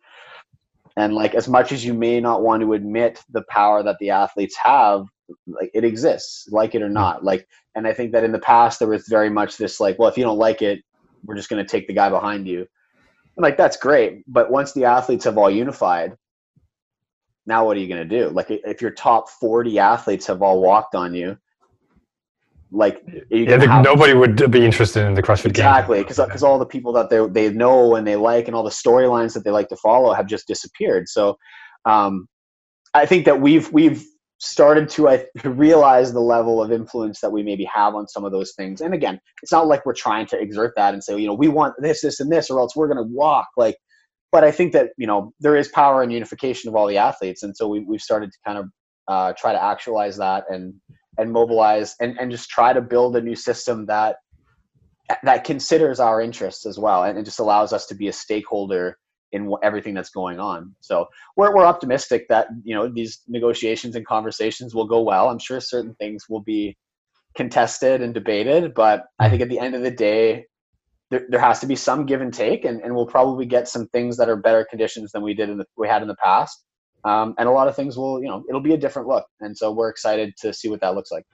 and like as much as you may not want to admit the power that the athletes have like it exists like it or hmm. not. Like and i think that in the past there was very much this like well if you don't like it we're just going to take the guy behind you. And like that's great but once the athletes have all unified now what are you going to do? Like if your top 40 athletes have all walked on you like yeah, have, nobody would be interested in the CrossFit game. exactly because because all the people that they they know and they like and all the storylines that they like to follow have just disappeared. So, um, I think that we've we've started to I realize the level of influence that we maybe have on some of those things. And again, it's not like we're trying to exert that and say, you know, we want this, this, and this, or else we're going to walk. Like, but I think that you know there is power in unification of all the athletes, and so we we've started to kind of uh, try to actualize that and and mobilize and and just try to build a new system that that considers our interests as well and it just allows us to be a stakeholder in everything that's going on. So we're we're optimistic that you know these negotiations and conversations will go well. I'm sure certain things will be contested and debated, but I think at the end of the day, there, there has to be some give and take, and, and we'll probably get some things that are better conditions than we did in the we had in the past. Um, and a lot of things will, you know, it'll be a different look, and so we're excited to see what that looks like.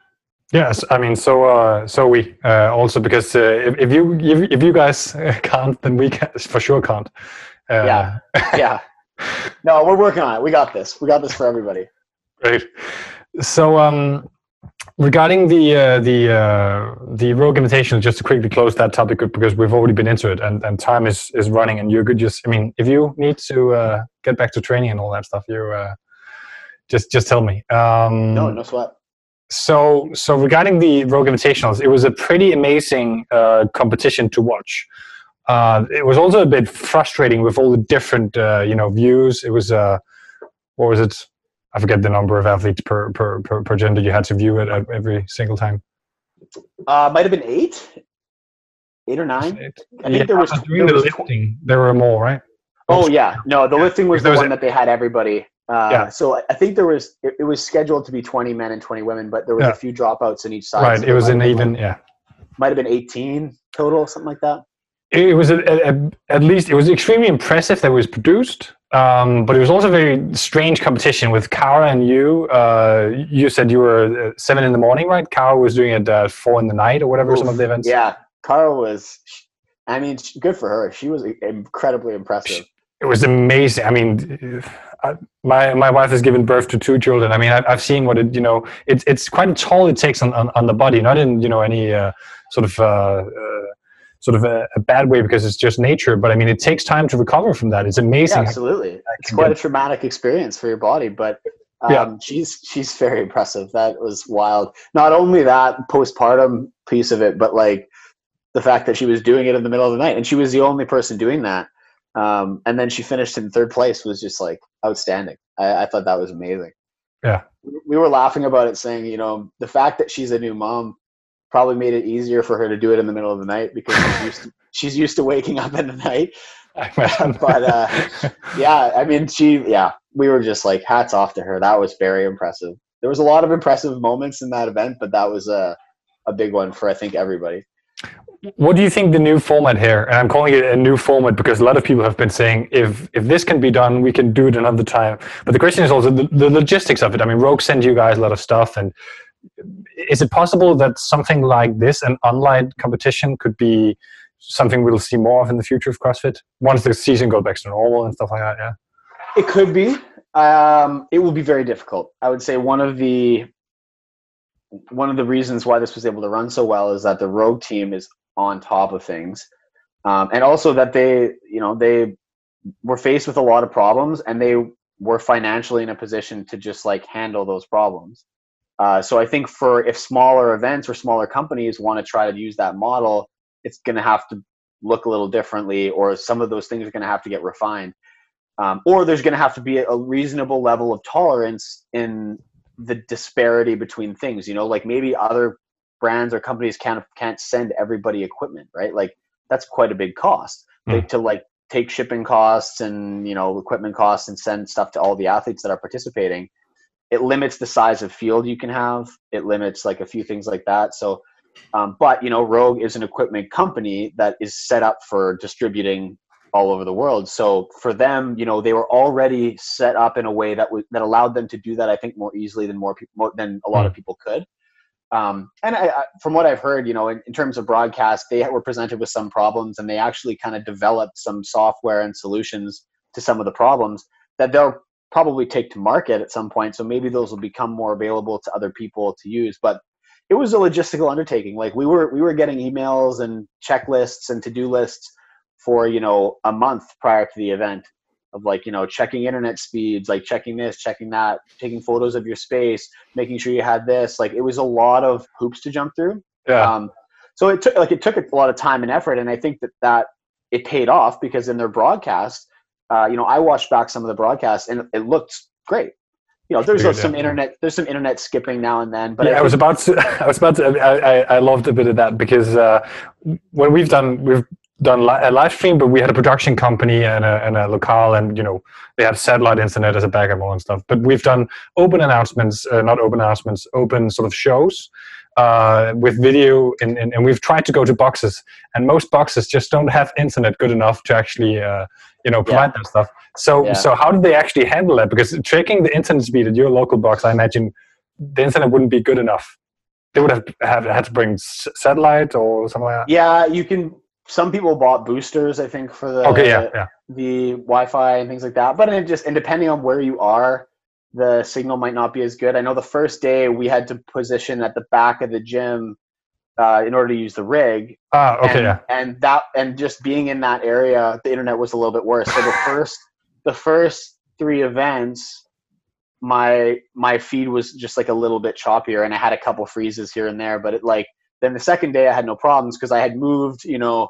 Yes, I mean, so uh, so we uh, also because uh, if, if you if, if you guys can't, then we can, for sure can't. Uh, yeah, yeah. No, we're working on it. We got this. We got this for everybody. Great. So, um, regarding the uh, the uh, the Rogue Invitational, just to quickly close that topic because we've already been into it and, and time is, is running and you could just I mean if you need to uh, get back to training and all that stuff you uh, just just tell me. Um, no, no sweat. So so regarding the Rogue Invitationals, it was a pretty amazing uh, competition to watch. Uh, it was also a bit frustrating with all the different uh, you know views. It was uh, what was it? I forget the number of athletes per per per, per gender you had to view it every single time. Uh, might have been eight, eight or nine. Eight. I think yeah, there was during there the was, lifting. There were more, right? Oh yeah, no, the lifting was the one that they had everybody. Uh, yeah. So I think there was it, it, was scheduled to be 20 men and 20 women, but there was yeah. a few dropouts in each side. Right. So it was an even, yeah. Might have been 18 total, something like that. It was a, a, at least it was extremely impressive that it was produced. Um, but it was also a very strange competition with Kara and you. Uh, you said you were uh, seven in the morning, right? Kara was doing it at four in the night or whatever. Oof, some of the events. Yeah, Kara was. I mean, good for her. She was incredibly impressive. It was amazing. I mean, I, my my wife has given birth to two children. I mean, I, have seen what it. You know, it's it's quite a toll it takes on, on, on the body, not in you know any uh, sort of. Uh, uh sort of a, a, bad way because it's just nature. But I mean, it takes time to recover from that. It's amazing. Yeah, absolutely, it's quite a traumatic experience for your body, but. Um, yeah. she's she's very impressive. That was wild. Not only that postpartum piece of it, but like the fact that she was doing it in the middle of the night, and she was the only person doing that. Um, and then she finished in third place was just like outstanding. I, I thought that was amazing. Yeah, we were laughing about it, saying, you know, the fact that she's a new mom probably made it easier for her to do it in the middle of the night because she's used to, she's used to waking up in the night. but uh, yeah, I mean, she, yeah, we were just like hats off to her. That was very impressive. There was a lot of impressive moments in that event, but that was a, a big one for I think everybody. What do you think the new format here? And I'm calling it a new format because a lot of people have been saying if if this can be done, we can do it another time. But the question is also the, the logistics of it. I mean, Rogue sent you guys a lot of stuff, and is it possible that something like this, an online competition, could be something we'll see more of in the future of CrossFit once the season goes back to normal and stuff like that? Yeah, it could be. Um, it will be very difficult. I would say one of the one of the reasons why this was able to run so well is that the Rogue team is on top of things, um, and also that they, you know, they were faced with a lot of problems and they were financially in a position to just like handle those problems. Uh, so I think for if smaller events or smaller companies want to try to use that model, it's going to have to look a little differently, or some of those things are going to have to get refined, um, or there's going to have to be a reasonable level of tolerance in the disparity between things. You know, like maybe other brands or companies can't can't send everybody equipment, right? Like that's quite a big cost mm. to like take shipping costs and you know equipment costs and send stuff to all the athletes that are participating it limits the size of field you can have. It limits like a few things like that. So um, but you know rogue is an equipment company that is set up for distributing all over the world. So for them you know they were already set up in a way that was that allowed them to do that i think more easily than more people than a lot of hmm. people could. Um, and I, I, from what I've heard, you know, in, in, terms of broadcast, they were presented with some problems, and they actually kind of developed some software and solutions to some of the problems that they'll probably take to market at some point. So maybe those will become more available to other people to use. But it was a logistical undertaking. Like we were we were getting emails and checklists and to do lists for you know a month prior to the event of like you know checking internet speeds like checking this checking that taking photos of your space making sure you had this like it was a lot of hoops to jump through yeah um, so it took like it took a lot of time and effort and i think that that it paid off because in their broadcast uh, you know, I watched back some of the broadcasts and it looked great. You know, there's some internet, there's some internet skipping now and then, but yeah, I, I was about to, I was about to, I, I, I loved a bit of that because uh, when we've done, we've done li- a live stream, but we had a production company and a, and a locale, and you know they had satellite internet as a backup and stuff. But we've done open announcements, uh, not open announcements, open sort of shows uh, with video, in, in, and we've tried to go to boxes, and most boxes just don't have internet good enough to actually uh, you know provide yeah. that stuff. So yeah. so how did they actually handle that? Because checking the internet speed at your local box, I imagine the internet wouldn't be good enough. They would have, have had to bring satellite or something like that. Yeah, you can. Some people bought boosters, I think, for the okay, yeah, yeah. the Wi-Fi and things like that. But it just and depending on where you are, the signal might not be as good. I know the first day we had to position at the back of the gym uh, in order to use the rig. Ah, okay, and, yeah. And that and just being in that area, the internet was a little bit worse. So the first the first three events, my my feed was just like a little bit choppier, and I had a couple freezes here and there. But it like then the second day I had no problems because I had moved, you know,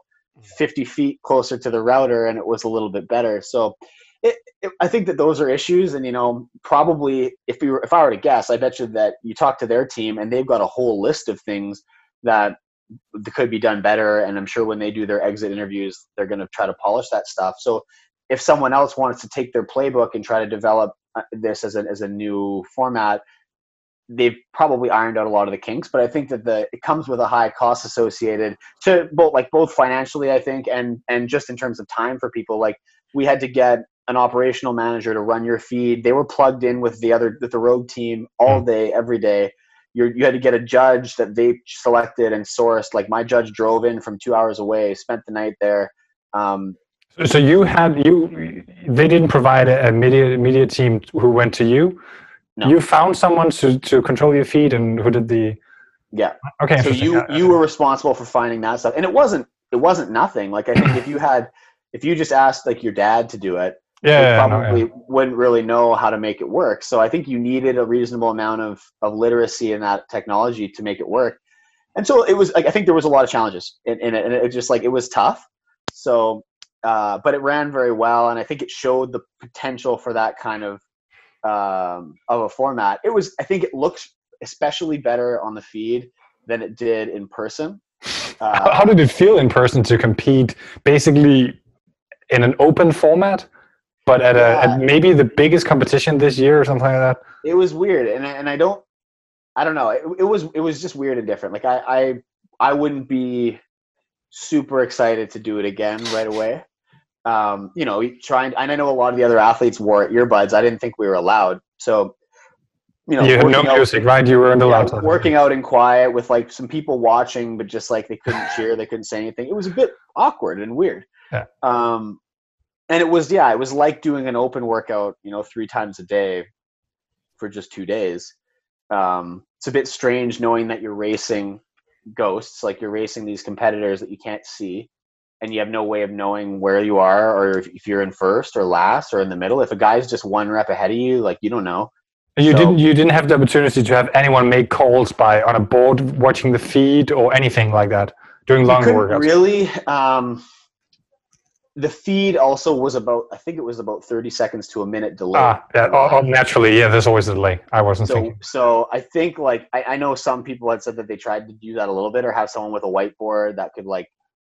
50 feet closer to the router, and it was a little bit better. So. It, it, I think that those are issues, and you know, probably if we were, if I were to guess, I bet you that you talk to their team, and they've got a whole list of things that could be done better. And I'm sure when they do their exit interviews, they're going to try to polish that stuff. So if someone else wants to take their playbook and try to develop uh, this as a, as a new format, they've probably ironed out a lot of the kinks. But I think that the it comes with a high cost associated to both like both financially, I think, and and just in terms of time for people. Like we had to get an operational manager to run your feed. They were plugged in with the other with the rogue team all hmm. day, every day. you you had to get a judge that they selected and sourced. Like my judge drove in from two hours away, spent the night there. Um, so you had you they didn't provide a media media team who went to you. No. You found someone to, to control your feed and who did the Yeah. Okay. So you you were responsible for finding that stuff. And it wasn't it wasn't nothing. Like I think if you had if you just asked like your dad to do it, yeah, probably no, yeah. wouldn't really know how to make it work. So I think you needed a reasonable amount of of literacy in that technology to make it work. And so it was like I think there was a lot of challenges in, in it, and it just like it was tough. So uh, but it ran very well, and I think it showed the potential for that kind of um, of a format. It was, I think, it looks especially better on the feed than it did in person. Uh, How did it feel in person to compete, basically in an open format, but at, yeah. a, at maybe the biggest competition this year or something like that? It was weird, and and I don't, I don't know. It, it was it was just weird and different. Like I I I wouldn't be super excited to do it again right away um, you know, trying. And I know a lot of the other athletes wore earbuds. I didn't think we were allowed. So, you know, you had no music, right? You were in the yeah, laptop. Working out in quiet with like some people watching, but just like they couldn't cheer, they couldn't say anything. It was a bit awkward and weird. Yeah. Um, and it was yeah, it was like doing an open workout, you know, three times a day for just two days. Um, it's a bit strange knowing that you're racing ghosts, like you're racing these competitors that you can't see and you have no way of knowing where you are or if you're in first or last or in the middle. If a guy's just one rep ahead of you, like you don't know. You so, didn't. You didn't have the opportunity to have anyone make calls by on a board, watching the feed, or anything like that during long workouts. Really, um, the feed also was about. I think it was about thirty seconds to a minute delay. Ah, yeah. Oh, oh, naturally, yeah. There's always a delay. I wasn't so, thinking. So I think like I, I know some people had said that they tried to do that a little bit, or have someone with a whiteboard that could like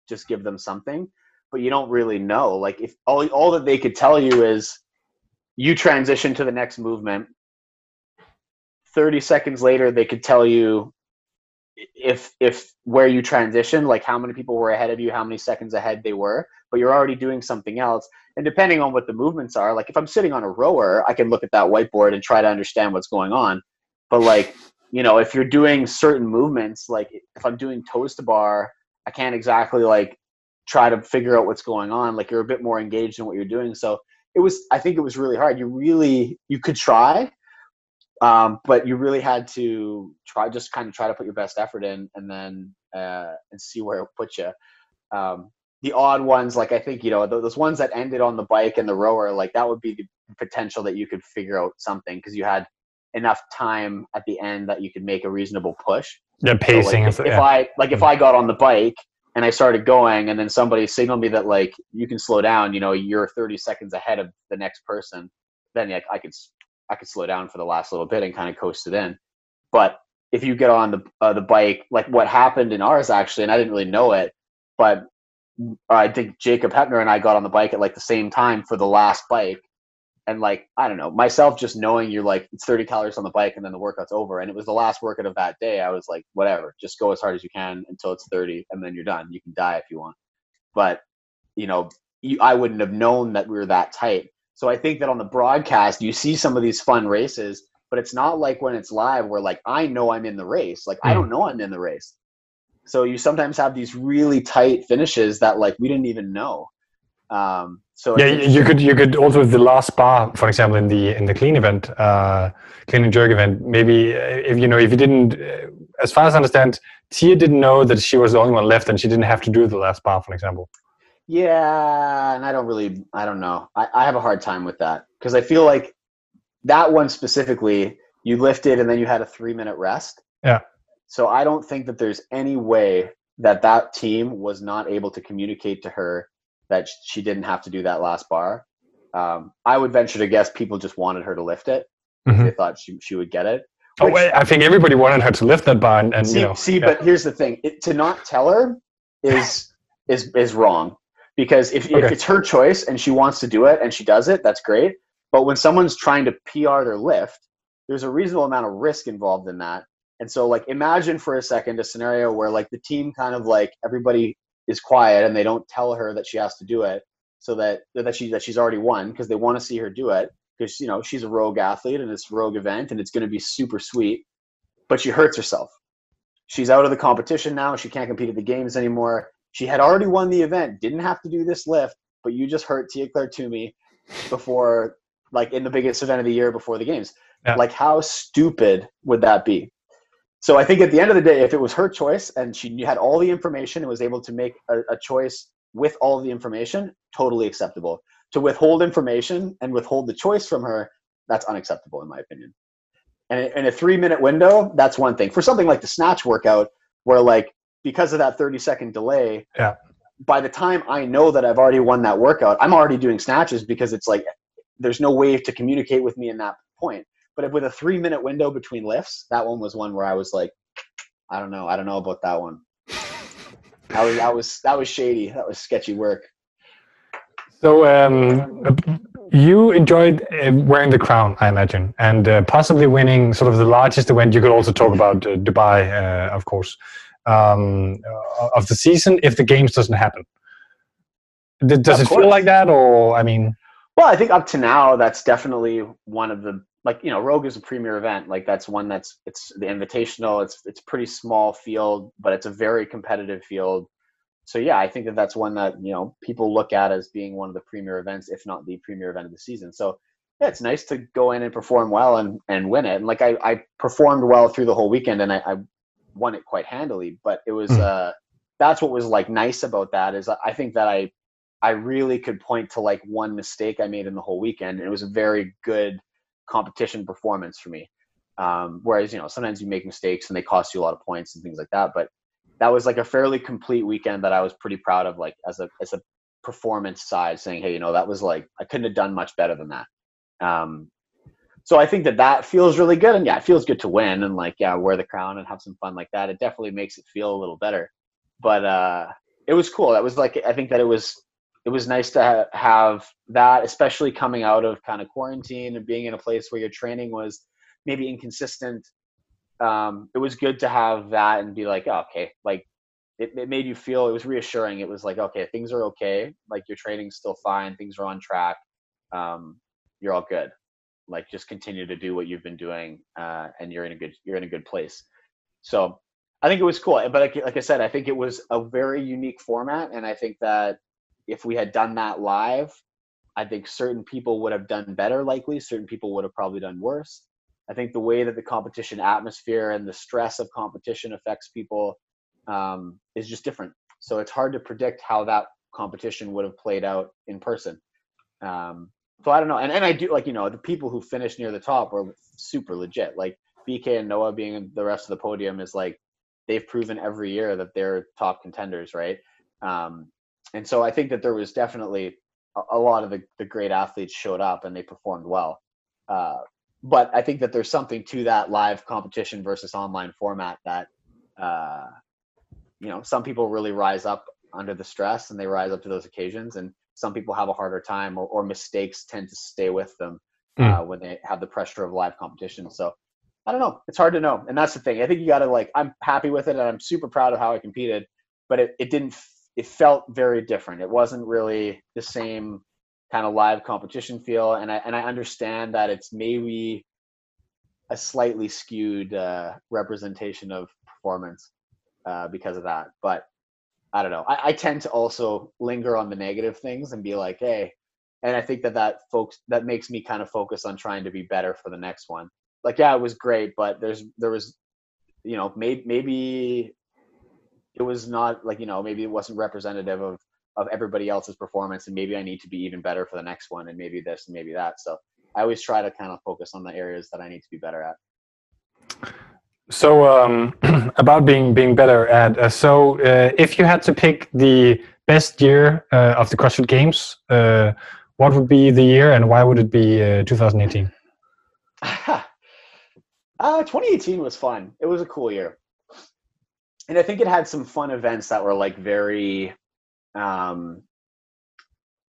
just give them something but you don't really know like if all, all that they could tell you is you transition to the next movement 30 seconds later they could tell you if if where you transition like how many people were ahead of you how many seconds ahead they were but you're already doing something else and depending on what the movements are like if i'm sitting on a rower i can look at that whiteboard and try to understand what's going on but like you know if you're doing certain movements like if i'm doing toes to bar I can't exactly like try to figure out what's going on. Like you're a bit more engaged in what you're doing. So it was, I think it was really hard. You really, you could try, um, but you really had to try, just kind of try to put your best effort in and then, uh, and see where it puts you. Um, the odd ones, like I think, you know, those ones that ended on the bike and the rower, like that would be the potential that you could figure out something because you had enough time at the end that you could make a reasonable push. Yeah, pacing. So like if, if I like if I got on the bike and I started going, and then somebody signaled me that like you can slow down, you know, you're 30 seconds ahead of the next person, then like I could I could slow down for the last little bit and kind of coast it in. But if you get on the uh, the bike, like what happened in ours actually, and I didn't really know it, but I think Jacob Heppner and I got on the bike at like the same time for the last bike. And like, I don't know, myself just knowing you're like, it's 30 calories on the bike and then the workout's over. And it was the last workout of that day. I was like, whatever, just go as hard as you can until it's 30 and then you're done. You can die if you want. But, you know, you, I wouldn't have known that we were that tight. So I think that on the broadcast, you see some of these fun races, but it's not like when it's live where like, I know I'm in the race. Like. I don't know I'm in the race. So you sometimes have these really tight finishes that like we didn't even know. Um, so yeah, you could you could also the last bar, for example, in the in the clean event, uh, clean and jerk event. Maybe if you know if you didn't, uh, as far as I understand, Tia didn't know that she was the only one left, and she didn't have to do the last bar, for example. Yeah, and I don't really, I don't know. I, I have a hard time with that because I feel like that one specifically, you lifted and then you had a three minute rest. Yeah. So I don't think that there's any way that that team was not able to communicate to her that she didn't have to do that last bar. Um, I would venture to guess people just wanted her to lift it. Mm-hmm. They thought she, she would get it. Oh, which, oh, wait, I think everybody wanted her to lift that bar. And, and see, you know, see yeah. but here's the thing: it, to not tell her is is is wrong because if, okay. if it's her choice and she wants to do it and she does it, that's great. But when someone's trying to PR their lift, there's a reasonable amount of risk involved in that. And so like imagine for a second a scenario where like the team kind of like everybody is quiet and they don't tell her that she has to do it so that that she that she's already won because they want to see her do it because you know she's a rogue athlete and it's a rogue event and it's going to be super sweet but she hurts herself she's out of the competition now she can't compete at the games anymore she had already won the event didn't have to do this lift but you just hurt tia clair toomey before like in the biggest event of the year before the games yeah. like how stupid would that be so I think at the end of the day, if it was her choice and she had all the information and was able to make a, a choice with all the information, totally acceptable. To withhold information and withhold the choice from her, that's unacceptable in my opinion. And in a three minute window, that's one thing. For something like the snatch workout, where like because of that 30 second delay, yeah. by the time I know that I've already won that workout, I'm already doing snatches because it's like there's no way to communicate with me in that point. But with a three minute window between lifts, that one was one where I was like, I don't know, I don't know about that one. that was that was that was shady. That was sketchy work. So um, you enjoyed uh, wearing the crown, I imagine, and uh, possibly winning sort of the largest event. You could also talk about uh, Dubai, uh, of course, um, uh, of the season if the games doesn't happen. Does of it course. feel like that, or I mean? Well, I think up to now, that's definitely one of the like you know rogue is a premier event like that's one that's it's the invitational it's it's pretty small field but it's a very competitive field so yeah i think that that's one that you know people look at as being one of the premier events if not the premier event of the season so yeah it's nice to go in and perform well and and win it and like i i performed well through the whole weekend and i, I won it quite handily but it was mm. uh that's what was like nice about that is i think that i i really could point to like one mistake i made in the whole weekend and it was a very good competition performance for me. Um, whereas you know sometimes you make mistakes and they cost you a lot of points and things like that. But that was like a fairly complete weekend that I was pretty proud of, like as a as a performance side, saying, hey, you know that was like I couldn't have done much better than that. Um, so I think that that feels really good, and yeah, it feels good to win and like yeah, wear the crown and have some fun like that. It definitely makes it feel a little better. But uh, it was cool. That was like I think that it was it was nice to ha- have that, especially coming out of kind of quarantine and being in a place where your training was maybe inconsistent. Um, it was good to have that and be like, oh, okay, like it, it made you feel it was reassuring. It was like, okay, things are okay. Like your training's still fine. Things are on track. Um, you're all good. Like just continue to do what you've been doing, uh, and you're in a good you're in a good place. So I think it was cool. But like, like I said, I think it was a very unique format, and I think that if we had done that live, I think certain people would have done better, likely. Certain people would have probably done worse. I think the way that the competition atmosphere and the stress of competition affects people um, is just different. So it's hard to predict how that competition would have played out in person. Um, so I don't know. And, and I do like, you know, the people who finished near the top were super legit. Like BK and Noah being the rest of the podium is like, they've proven every year that they're top contenders, right? Um, and so I think that there was definitely a, a lot of the, the great athletes showed up and they performed well. Uh, but I think that there's something to that live competition versus online format that, uh, you know, some people really rise up under the stress and they rise up to those occasions. And some people have a harder time, or, or mistakes tend to stay with them mm. uh, when they have the pressure of live competition. So I don't know. It's hard to know, and that's the thing. I think you got to like. I'm happy with it, and I'm super proud of how I competed, but it, it didn't. It felt very different. It wasn't really the same kind of live competition feel, and I and I understand that it's maybe a slightly skewed uh, representation of performance uh, because of that. But I don't know. I, I tend to also linger on the negative things and be like, hey, and I think that that folks that makes me kind of focus on trying to be better for the next one. Like, yeah, it was great, but there's there was, you know, maybe maybe it was not like you know maybe it wasn't representative of of everybody else's performance, and maybe I need to be even better for the next one, and maybe this and maybe that. So I always try to kind of focus on the areas that I need to be better at. So um, about being being better at uh, so uh, if you had to pick the best year uh, of the CrossFit Games, uh, what would be the year and why would it be uh, 2018? Uh, 2018 was fun. It was a cool year, and I think it had some fun events that were like very, um,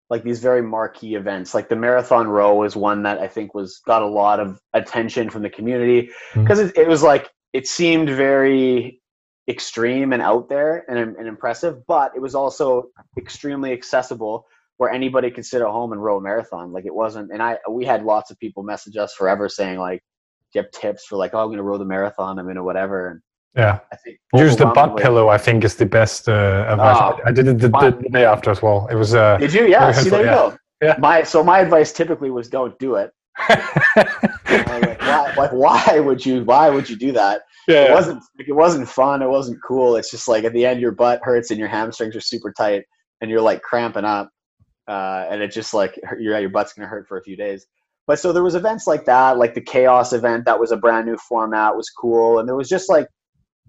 like these very marquee events. Like the marathon row was one that I think was got a lot of attention from the community because mm-hmm. it, it was like it seemed very extreme and out there and, and impressive, but it was also extremely accessible where anybody could sit at home and row a marathon. Like it wasn't, and I, we had lots of people message us forever saying like, do you have tips for like, oh, I'm going to row the marathon. I'm going to whatever. And yeah. I think Use the butt pillow, I think is the best uh, advice. Oh, I did it the, the, day after as well. It was, uh, did you? Yeah. See, there you yeah. go. Yeah. My, so my advice typically was don't do it like, why, like, why would you? Why would you do that? Yeah, it wasn't. Like, it wasn't fun. It wasn't cool. It's just like at the end, your butt hurts and your hamstrings are super tight, and you're like cramping up, uh, and it just like your your butt's gonna hurt for a few days. But so there was events like that, like the chaos event that was a brand new format, was cool, and there was just like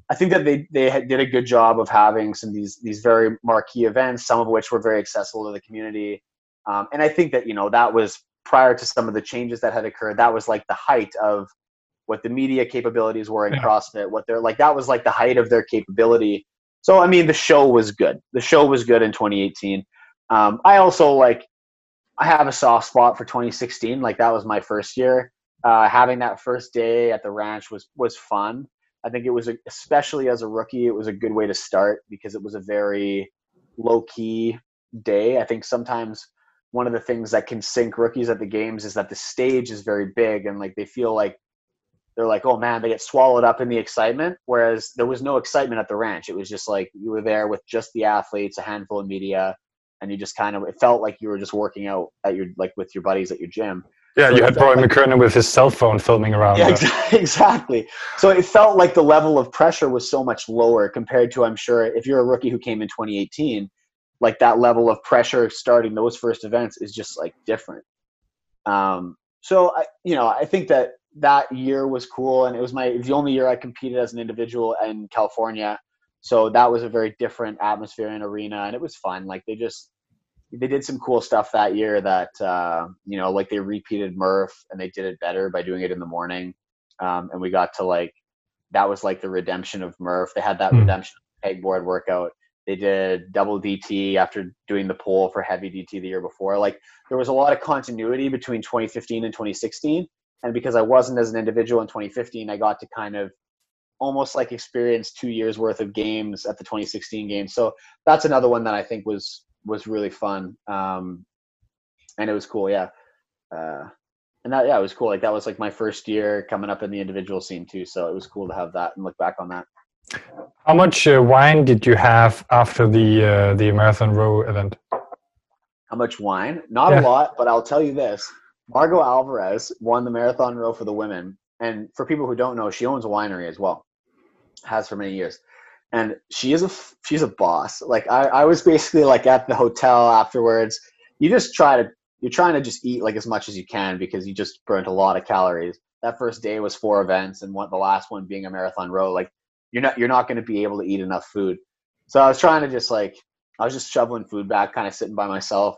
I think that they they did a good job of having some these these very marquee events, some of which were very accessible to the community. Um, and I think that you know that was prior to some of the changes that had occurred, that was like the height of what the media capabilities were in yeah. CrossFit. What they're like, that was like the height of their capability. So I mean, the show was good. The show was good in 2018. Um, I also like, I have a soft spot for 2016. Like that was my first year. Uh, having that first day at the ranch was was fun. I think it was a, especially as a rookie, it was a good way to start because it was a very low key day. I think sometimes one of the things that can sink rookies at the games is that the stage is very big and like they feel like they're like, oh man, they get swallowed up in the excitement. Whereas there was no excitement at the ranch. It was just like you were there with just the athletes, a handful of media, and you just kind of it felt like you were just working out at your like with your buddies at your gym. Yeah, so you had Brian like, McKernan with his cell phone filming around. Yeah, exactly. So it felt like the level of pressure was so much lower compared to, I'm sure, if you're a rookie who came in 2018, like that level of pressure starting those first events is just like different. Um, so I, you know, I think that that year was cool, and it was my the only year I competed as an individual in California. So that was a very different atmosphere and arena, and it was fun. Like they just they did some cool stuff that year that uh, you know, like they repeated Murph and they did it better by doing it in the morning, um, and we got to like that was like the redemption of Murph. They had that mm. redemption pegboard workout they did double DT after doing the pole for heavy DT the year before. Like there was a lot of continuity between 2015 and 2016. And because I wasn't as an individual in 2015, I got to kind of almost like experience two years worth of games at the 2016 games. So that's another one that I think was was really fun. Um, and it was cool, yeah. Uh, and that yeah, it was cool. Like that was like my first year coming up in the individual scene too. So it was cool to have that and look back on that. How much uh, wine did you have after the uh, the marathon row event? How much wine? Not yeah. a lot, but I'll tell you this: Margaux Alvarez won the marathon row for the women, and for people who don't know, she owns a winery as well, has for many years, and she is a she's a boss. Like I, I was basically like at the hotel afterwards. You just try to you're trying to just eat like as much as you can because you just burnt a lot of calories. That first day was four events, and one the last one being a marathon row. Like you're not you're not going to be able to eat enough food. So I was trying to just like I was just shoveling food back, kind of sitting by myself,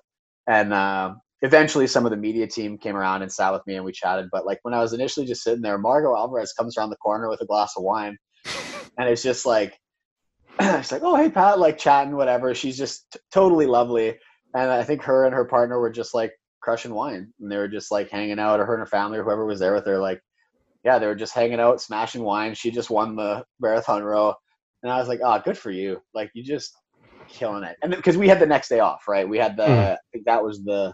and uh, eventually some of the media team came around and sat with me and we chatted. But like when I was initially just sitting there, Margaux Alvarez comes around the corner with a glass of wine, and it's just like it's like, oh hey Pat, like chatting, whatever. She's just t- totally lovely, and I think her and her partner were just like crushing wine, and they were just like hanging out, or her and her family, or whoever was there with her, like yeah, they were just hanging out, smashing wine. She just won the marathon row, and I was like, oh, good for you, like you just killing it. And because we had the next day off, right? We had the mm. I think that was the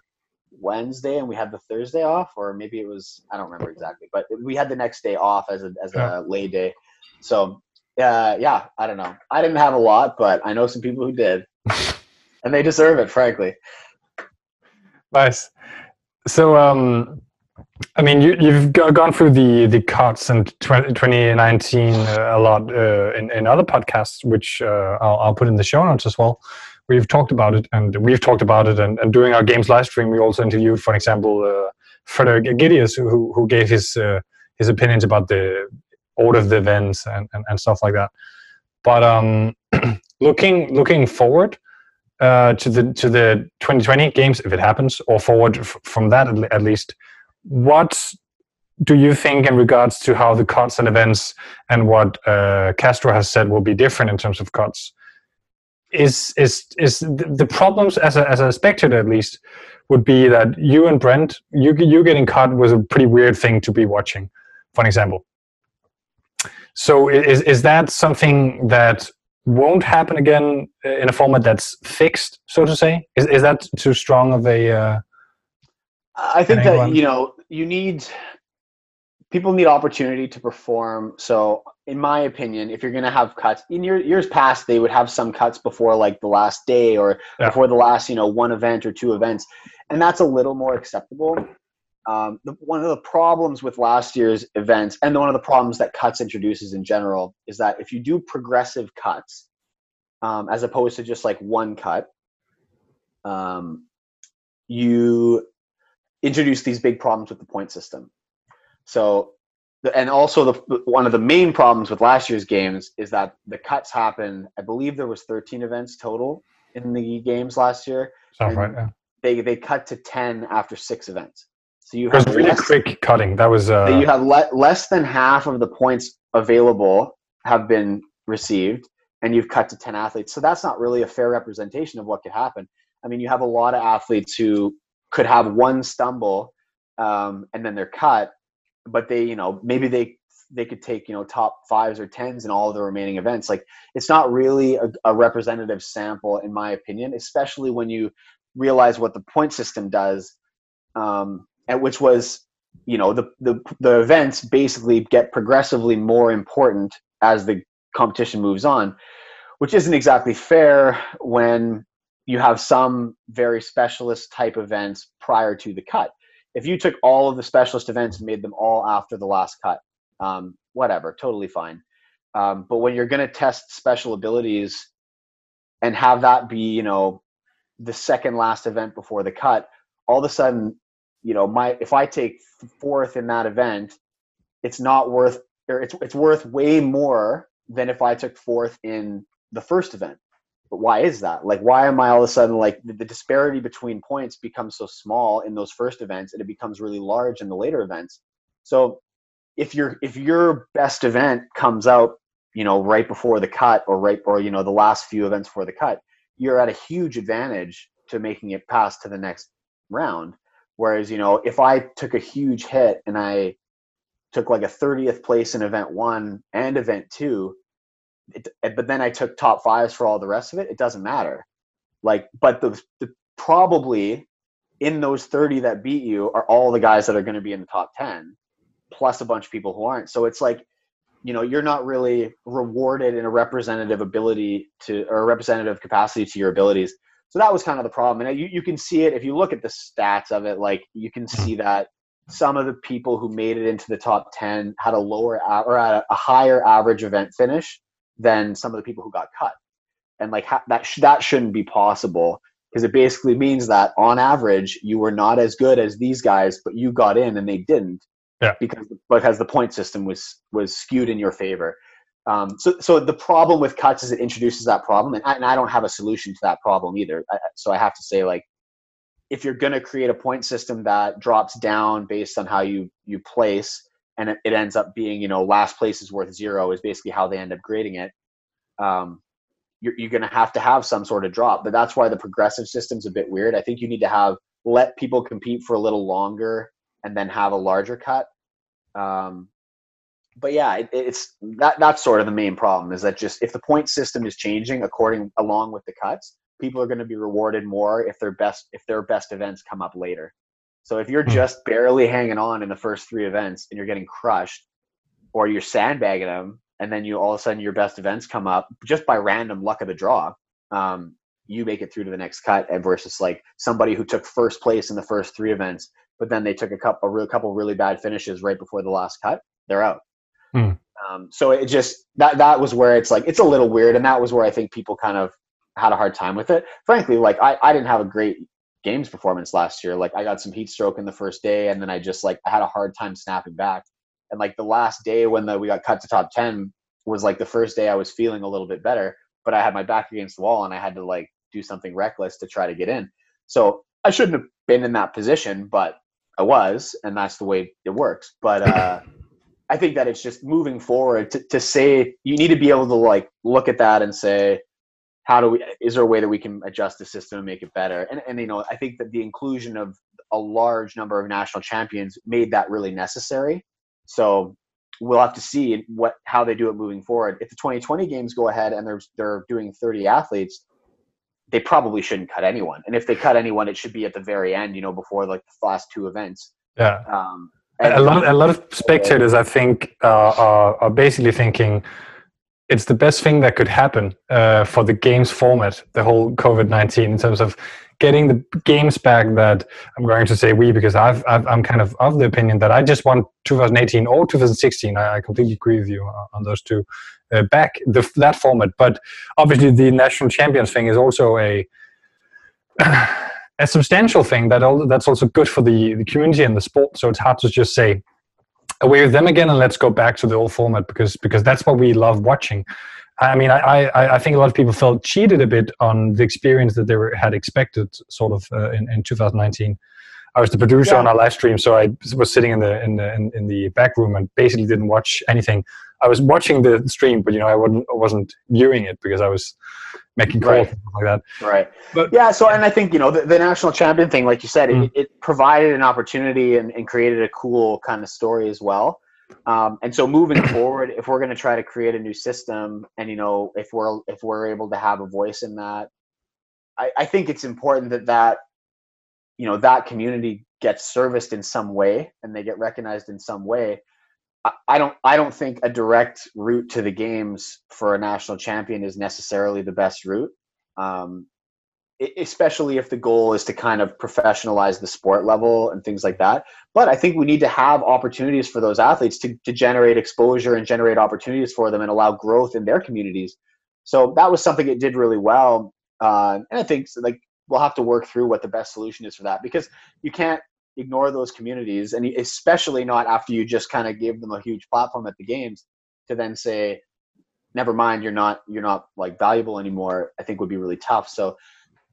Wednesday, and we had the Thursday off, or maybe it was I don't remember exactly, but we had the next day off as a as yeah. a lay day. So uh, yeah, I don't know. I didn't have a lot, but I know some people who did, and they deserve it, frankly. Nice. So, um, I mean, you, you've gone through the the cuts in 20, 2019 uh, a lot uh, in, in other podcasts, which uh, I'll, I'll put in the show notes as well. We've talked about it, and we've talked about it, and, and during our games live stream, we also interviewed, for example, uh, Frederick who who gave his uh, his opinions about the order of the events and, and, and stuff like that. But um, looking looking forward uh, to the to the 2020 games, if it happens, or forward f- from that at, at least, what do you think in regards to how the cuts and events and what uh, Castro has said will be different in terms of cuts? Is is is the problems as a as a spectator at least would be that you and Brent you you getting cut was a pretty weird thing to be watching, for example. So is is that something that won't happen again in a format that's fixed, so to say? Is is that too strong of a? Uh, I think that you know you need people need opportunity to perform. So, in my opinion, if you're going to have cuts in your years past, they would have some cuts before like the last day or yeah. before the last, you know, one event or two events, and that's a little more acceptable. Um, the, one of the problems with last year's events, and one of the problems that cuts introduces in general, is that if you do progressive cuts, um, as opposed to just like one cut, um, you introduce these big problems with the point system. So, and also the one of the main problems with last year's games is that the cuts happen. I believe there was 13 events total in the games last year. Sounds right. Yeah. They they cut to 10 after six events. So you have it was really less, quick cutting. That was uh, you have le- less than half of the points available have been received, and you've cut to 10 athletes. So that's not really a fair representation of what could happen. I mean, you have a lot of athletes who could have one stumble um, and then they're cut, but they, you know, maybe they they could take you know top fives or tens in all of the remaining events. Like it's not really a, a representative sample, in my opinion, especially when you realize what the point system does, um, and which was you know the, the the events basically get progressively more important as the competition moves on which isn't exactly fair when you have some very specialist type events prior to the cut. If you took all of the specialist events and made them all after the last cut, um, whatever, totally fine. Um, but when you're going to test special abilities and have that be, you know, the second last event before the cut, all of a sudden, you know, my if I take fourth in that event, it's not worth or it's it's worth way more than if I took fourth in the first event but why is that? Like, why am I all of a sudden like the, the, disparity between points becomes so small in those first events and it becomes really large in the later events? So if your if your best event comes out, you know, right before the cut or right or you know the last few events before the cut, you're at a huge advantage to making it past to the next round. Whereas, you know, if I took a huge hit and I took like a 30th place in event one and event two, it, but then I took top fives for all the rest of it. It doesn't matter. Like, but the, the probably in those 30 that beat you are all the guys that are going to be in the top 10 plus a bunch of people who aren't. So it's like, you know, you're not really rewarded in a representative ability to, or a representative capacity to your abilities. So that was kind of the problem. And you, you can see it if you look at the stats of it, like you can mm-hmm. see that some of the people who made it into the top 10 had a lower or a higher average event finish than some of the people who got cut. And like ha- that, sh- that shouldn't be possible because it basically means that on average you were not as good as these guys, but you got in and they didn't. Yeah. Because because the point system was was skewed in your favor. Um, so so the problem with cuts is it introduces that problem, and I, and I don't have a solution to that problem either. I, so I have to say like if you're going to create a point system that drops down based on how you you place and it, it, ends up being you know last place is worth zero is basically how they end up grading it um, you're, you're going to have to have some sort of drop. But that's why the progressive system's a bit weird. I think you need to have let people compete for a little longer and then have a larger cut. Um, but yeah, it, it's that that's sort of the main problem is that just if the point system is changing according along with the cuts, people are going to be rewarded more if their best if their best events come up later. So if you're mm. just barely hanging on in the first three events and you're getting crushed, or you're sandbagging them, and then you all of a sudden your best events come up just by random luck of the draw, um, you make it through to the next cut. And versus like somebody who took first place in the first three events, but then they took a couple a real couple really bad finishes right before the last cut, they're out. Mm. Um, so it just that that was where it's like it's a little weird, and that was where I think people kind of had a hard time with it. Frankly, like I, I didn't have a great games performance last year. Like I got some heat stroke in the first day, and then I just like I had a hard time snapping back. And like the last day when the, we got cut to top ten was like the first day I was feeling a little bit better, but I had my back against the wall and I had to like do something reckless to try to get in. So I shouldn't have been in that position, but I was, and that's the way it works. But uh, I think that it's just moving forward to, to say you need to be able to like look at that and say, how do we is there a way that we can adjust the system and make it better? And, and you know i think that the inclusion of a large number of national champions made that really necessary. So we'll have to see what how they do it moving forward. If the 2020 games go ahead and they're they're doing 30 athletes they probably shouldn't cut anyone. And if they cut anyone it should be at the very end you know before like the last two events. Yeah. Um, a lot, a lot of spectators, I think, uh, are, are basically thinking it's the best thing that could happen uh, for the games format, the whole COVID nineteen, in terms of getting the games back. That I'm going to say we because I've, i am kind of of the opinion that I just want 2018 or 2016. I, completely agree with you on those two. Uh, back the, that format, but obviously the national champions thing is also a a substantial thing that that's also good for the, the community and the sport. So it's hard to just say away with them again and let's go back to the old format because because that's what we love watching. I mean, I, I, I think a lot of people felt cheated a bit on the experience that they were, had expected, sort of uh, in, in 2019. I was the producer yeah. on our live stream, so I was sitting in the in the in, in, the back room and basically didn't watch anything. I was watching the stream, but you know, I wasn't I wasn't viewing it because I was making calls right. like that. Right. But yeah, so and I think you know the, the national champion thing, like you said, mm. it, it, provided an opportunity and, and, created a cool kind of story as well. Um, and so moving forward, if we're going to try to create a new system, and you know, if we're if we're able to have a voice in that, I, I think it's important that that you know that community gets serviced in some way and they get recognized in some way I don't I don't think a direct route to the games for a national champion is necessarily the best route. Um, especially if the goal is to kind of professionalize the sport level and things like that. But I think we need to have opportunities for those athletes to, to generate exposure and generate opportunities for them and allow growth in their communities. So that was something it did really well. Uh, and I think like we'll have to work through what the best solution is for that because you can't ignore those communities and especially not after you just kind of give them a huge platform at the games to then say never mind you're not you're not like valuable anymore i think would be really tough. So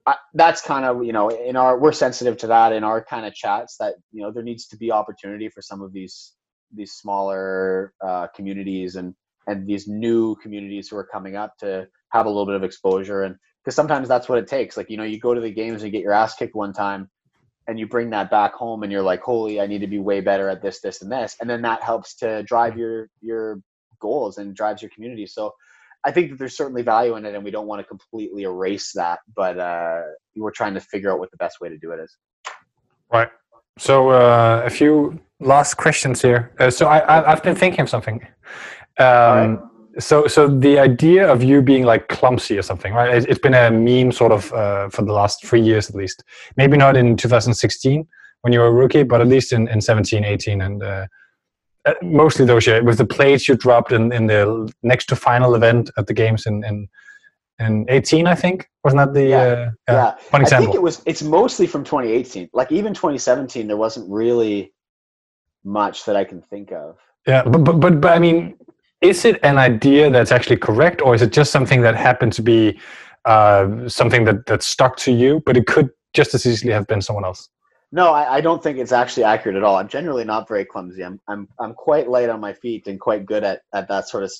I, that's kind of you know in our we're sensitive to that in our kind of chats that you know there needs to be opportunity for some of these these smaller uh, communities and and these new communities who are coming up to have a little bit of exposure. And because sometimes that's what it takes. Like you know you go to the games and you get your ass kicked one time and you bring that back home and you're like holy i need to be way better at this this and this. And then that helps to drive your your goals and drives your community. So i think that there's certainly value in it and we don't want to completely erase that but uh, we're trying to figure out what the best way to do it is. Right. So uh, a few last questions here. Uh, so I, I have been thinking of something. Um, so so the idea of you being like clumsy or something right? It's been a meme sort of uh, for the last three years at least. Maybe not in 2016 when you were a rookie but at least in, in 17 18 and uh, uh, mostly those years with the plates you dropped in, in the next to final event at the games in, in in 18 i think? Wasn't that the yeah, uh, yeah. yeah. I think it was it's mostly from 2018 like even 2017 there wasn't really much that i can think of. Yeah but but but, but i mean is it an idea that's actually correct or is it just something that happened to be uh, something that, that stuck to you but it could just as easily have been someone else no I, I, don't think it's actually accurate at all i'm generally not very clumsy I'm, I'm, I'm quite light on my feet and quite good at, at that sort of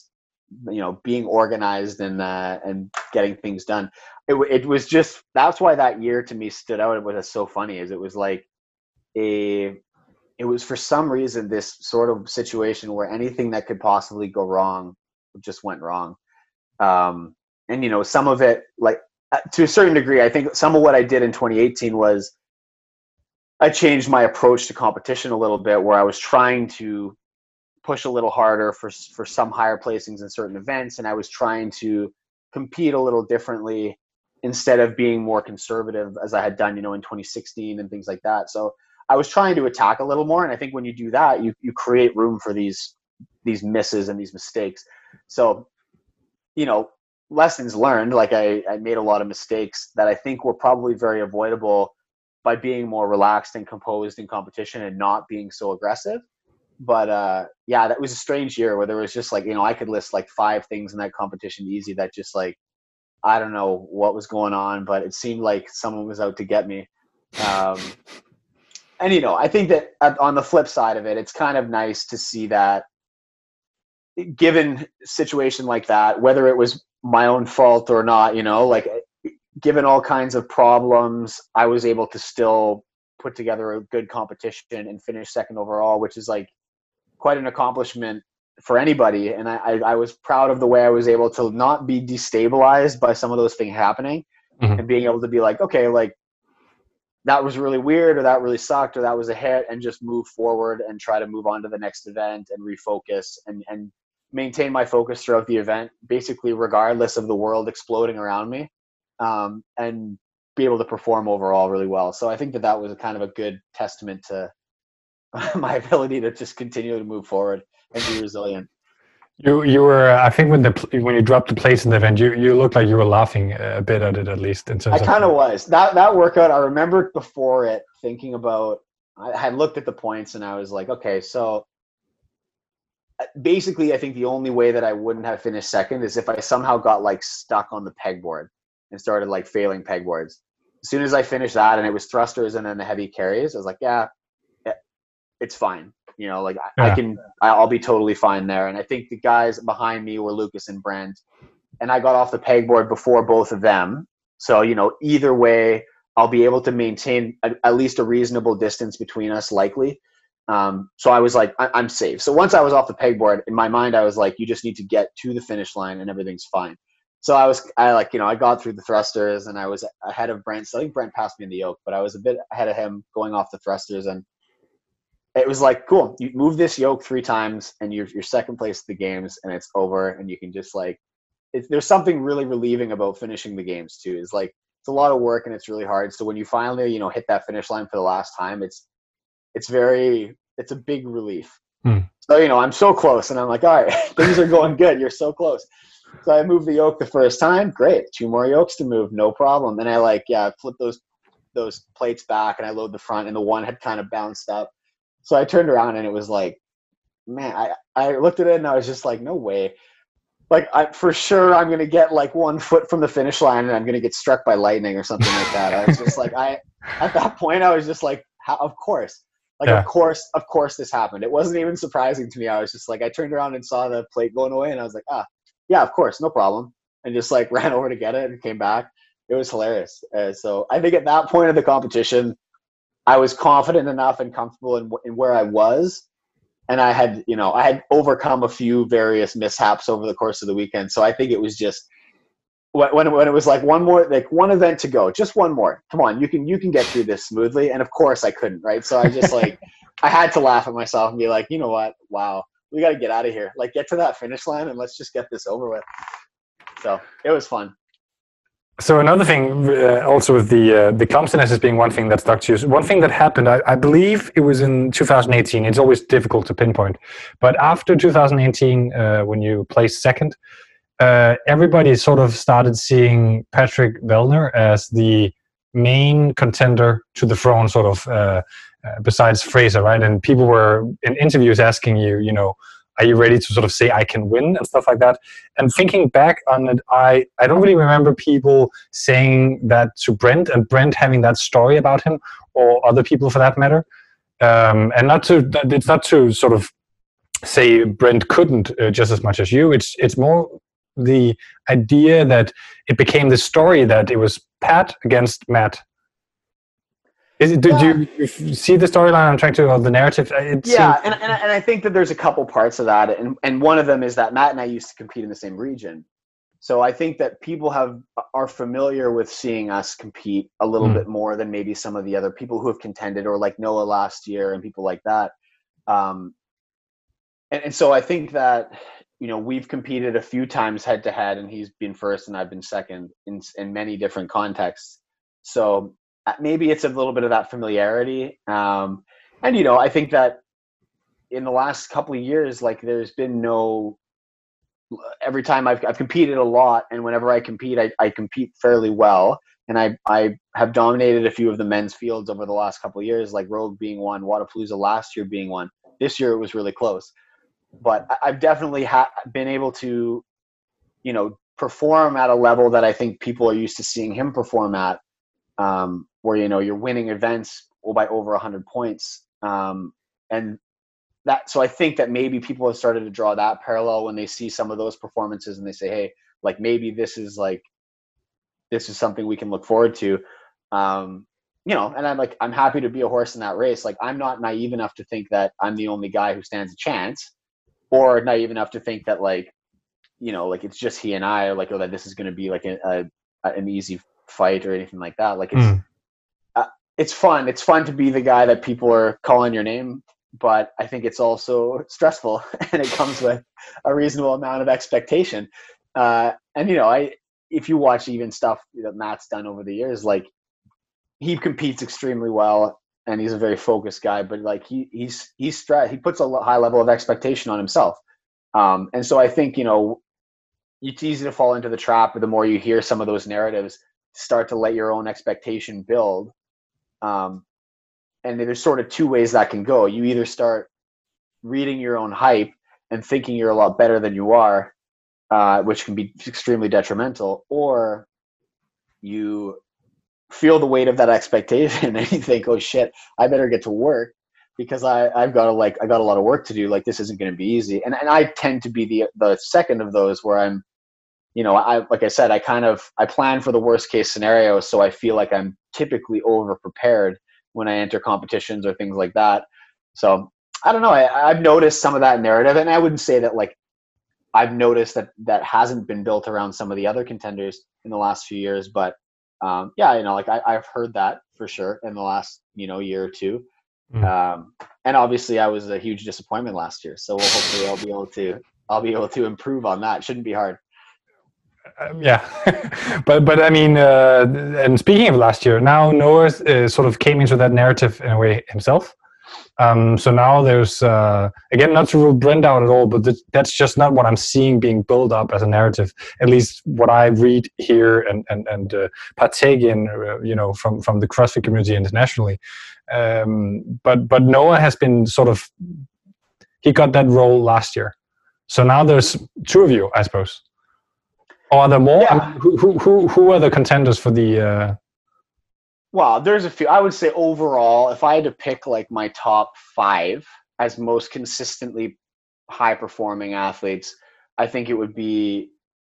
you know being organized and uh, and getting things done. It, it was just that's why that year to me stood out. It was so funny, is it was like a it was for some reason this sort of situation where anything that could possibly go wrong just went wrong. Um, and you know, some of it, like uh, to a certain degree, I think some of what I did in 2018 was I changed my approach to competition a little bit, where I was trying to push a little harder for for some higher placings in certain events, and I was trying to compete a little differently instead of being more conservative as I had done, you know, in 2016 and things like that. So I was trying to attack a little more, and I think when you do that, you you create room for these these misses and these mistakes. So, you know, lessons learned. Like I, I made a lot of mistakes that I think were probably very avoidable by being more relaxed and composed in competition and not being so aggressive. But uh, yeah, that was a strange year where there was just like you know I could list like five things in that competition easy that just like I don't know what was going on, but it seemed like someone was out to get me. Um, and you know, I think that on the flip side of it, it's kind of nice to see that given situation like that, whether it was my own fault or not, you know, like given all kinds of problems, I was able to still put together a good competition and finish second overall, which is like quite an accomplishment for anybody. And I, I, I was proud of the way I was able to not be destabilized by some of those things happening mm-hmm. and being able to be like, okay, like that was really weird or that really sucked or that was a hit and just move forward and try to move on to the next event and refocus and, and maintain my focus throughout the event, basically regardless of the world exploding around me, um, and be able to perform overall really well. So I think that that was a kind of a good testament to my ability to just continue to move forward and be resilient. You you were I think when the when you dropped the place in the event you you looked like you were laughing a bit at it at least in terms I kind of was that that workout I remember before it thinking about I had looked at the points and I was like okay so uh, basically, I think the only way that I wouldn't have finished second is if I somehow got like stuck on the pegboard and started like failing pegboards. As soon as I finished that and it was thrusters and then the heavy carries, I was like, yeah, eh, it's fine. You know, like yeah. I can, I'll be totally fine there. And I think the guys behind me were Lukas and Brent, and I got off the pegboard before both of them. So you know, either way, I'll be able to maintain a, at least a reasonable distance between us, likely. Um, so I was like, I- am safe. So once I was off the pegboard, in my mind, I was like, you just need to get to the finish line and everything's fine. So I was, I like, you know, I got through the thrusters and I was ahead of Brent. So I think Brent passed me in the yoke, but I was a bit ahead of him going off the thrusters. And it was like, cool, you move this yoke three times and you're, you're second place at the games and it's over. And you can just like, it, there's something really relieving about finishing the games too. Is like, it's a lot of work and it's really hard. So when you finally, you know, hit that finish line for the last time, it's, it's very it's a big relief. Hmm. So you know, I'm so close, and I'm like, all right, things are going good. You're so close. So I moved the yoke the first time. Great, two more yokes to move, no problem. And I like, yeah, flip those those plates back, and I load the front, and the one had kind of bounced up. So I turned around, and it was like, man, I I looked at it, and I was just like, no way. Like I for sure, I'm gonna get like one foot from the finish line, and I'm gonna get struck by lightning or something like that. I was just like, I at that point, I was just like, of course like yeah. of course, of course this happened. It wasn't even surprising to me. I was just like I turned around and saw the plate going away and I was like, ah, yeah, of course, no problem. And just like ran over to get it and came back. It was hilarious. Uh, so I think at that point of the competition, I was confident enough and comfortable in, in where I was. And I had, you know, I had overcome a few various mishaps over the course of the weekend. So I think it was just when, when it was like one more like one event to go just one more. Come on you can you can get through this smoothly. And of course i couldn't right? So i just like i had to laugh at myself and be like you know what? Wow. We got to get out of here. Like get to that finish line and let's just get this over with. So it was fun so another thing, uh, also with the uh, the clumsiness as being one thing that stuck to you. One thing that happened, I, I, believe it was in 2018. It's always difficult to pinpoint, but after 2018, uh, when you placed second, uh, everybody sort of started seeing Patrick Vellner as the main contender to the throne, sort of uh, uh, besides Fraser, right? And people were in interviews asking you, you know, are you ready to sort of say I can win and stuff like that? And thinking back on it, I I don't really remember people saying that to Brent and Brent having that story about him or other people for that matter. Um, and not to it's not to sort of say Brent couldn't uh, just as much as you. It's it's more the idea that it became the story that it was Pat against Mat. Is it, did yeah. you see the storyline I'm trying to, or the narrative? It yeah, seemed... and, and, and I think that there's a couple parts of that, and, and one of them is that Mat and I used to compete in the same region. So I think that people have are familiar with seeing us compete a little mm. bit more than maybe some of the other people who have contended, or like Noah last year and people like that. Um, and, and so I think that you know we've competed a few times head to head and he's been first and i've been second in, in many different contexts so uh, maybe it's a little bit of that familiarity um, and you know i think that in the last couple of years like there's been no every time I've, I've competed a lot and whenever i compete I, I compete fairly well and I, I have dominated a few of the men's fields over the last couple of years like rogue being one Wodapalooza last year being one. This year it was really close. But I've definitely ha- been able to, you know, perform at a level that I think people are used to seeing him perform at, um, where you know you're winning events by over 100 points, um, and that. So I think that maybe people have started to draw that parallel when they see some of those performances, and they say, "Hey, like maybe this is like this is something we can look forward to." Um, you know, and I'm like, I'm happy to be a horse in that race. Like, I'm not naive enough to think that I'm the only guy who stands a chance or naive enough to think that like you know like it's just he and I or like oh that this is going to be like a, a, an easy fight or anything like that like it's mm. It's fun it's fun to be the guy that people are calling your name but I think it's also stressful and it comes with a reasonable amount of expectation uh, and you know I if you watch even stuff that Mat's done over the years like he competes extremely well and he's a very focused guy. But like he he's he's stre- he puts a high level of expectation on himself, um, and so I think you know it's easy to fall into the trap. The more you hear some of those narratives, start to let your own expectation build. Um, and there's sort of two ways that can go. You either start reading your own hype and thinking you're a lot better than you are, uh, which can be extremely detrimental, or you feel the weight of that expectation and you think, oh shit, I better get to work because I, I've got a, like I got a lot of work to do. Like this isn't going to be easy. And and I tend to be the the second of those where I'm, you know, I like I said, I kind of I plan for the worst case scenario, so I feel like I'm typically over prepared when I enter competitions or things like that. So I don't know. I, I've noticed some of that narrative, and I wouldn't say that like I've noticed that that hasn't been built around some of the other contenders in the last few years, but um, yeah, you know, like I, I've heard that for sure in the last you know year or two. Mm. Um, and obviously, I was a huge disappointment last year. So we'll hopefully I'll be able to I'll be able to improve on that. Shouldn't be hard. Um, yeah, but but I mean, uh, and speaking of last year, now Noah uh, sort of came into that narrative in a way himself. Um, so now there's uh, again not to rule Brent out at all, but th- that's just not what I'm seeing being built up as a narrative. At least what I read here and and and uh, partake in, uh, you know, from from the CrossFit community internationally. Um, but but Noah has been sort of he got that role last year, so now there's two of you, I suppose. Or are there more? Yeah. I mean, who, who who are the contenders for the uh, well, there's a few. I would say overall, if I had to pick like my top five as most consistently high performing athletes, I think it would be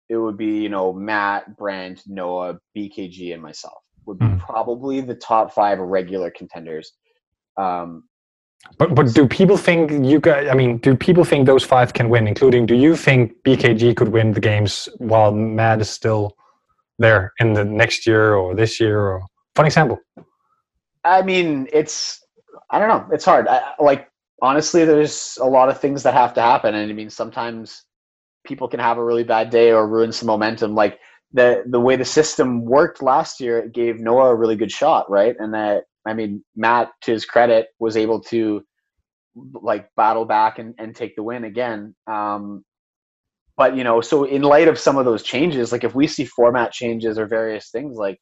it would be you know Mat, Brent, Noah, BKG, and myself would be mm. probably the top five regular contenders. Um, but but do people think you guys? I mean, do people think those five can win? Including, do you think BKG could win the games while Mat is still there in the next year or this year? Or Fun example. I mean, it's I don't know. It's hard. I, like honestly, there's a lot of things that have to happen, and I mean, sometimes people can have a really bad day or ruin some momentum. Like the the way the system worked last year, it gave Noah a really good shot, right? And that I mean, Mat, to his credit, was able to like battle back and, and take the win again. Um, but you know, so in light of some of those changes, like if we see format changes or various things, like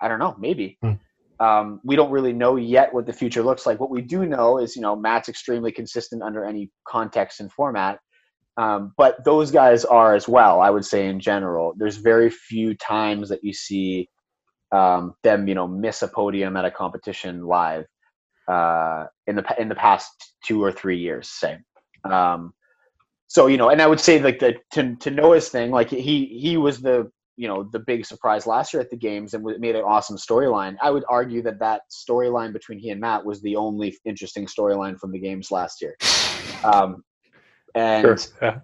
I don't know, maybe. Hmm. Um, we don't really know yet what the future looks like. What we do know is, you know, Mat's extremely consistent under any context and format. Um, but those guys are as well, I would say in general. There's very few times that you see um, them, you know, miss a podium at a competition live uh, in the in the past two or three years, say. Um, so you know, and I would say like the to to Noah's thing, like he he was the you know the big surprise last year at the games and made an awesome storyline. I would argue that that storyline between he and Mat was the only interesting storyline from the games last year. Um, and sure. yeah.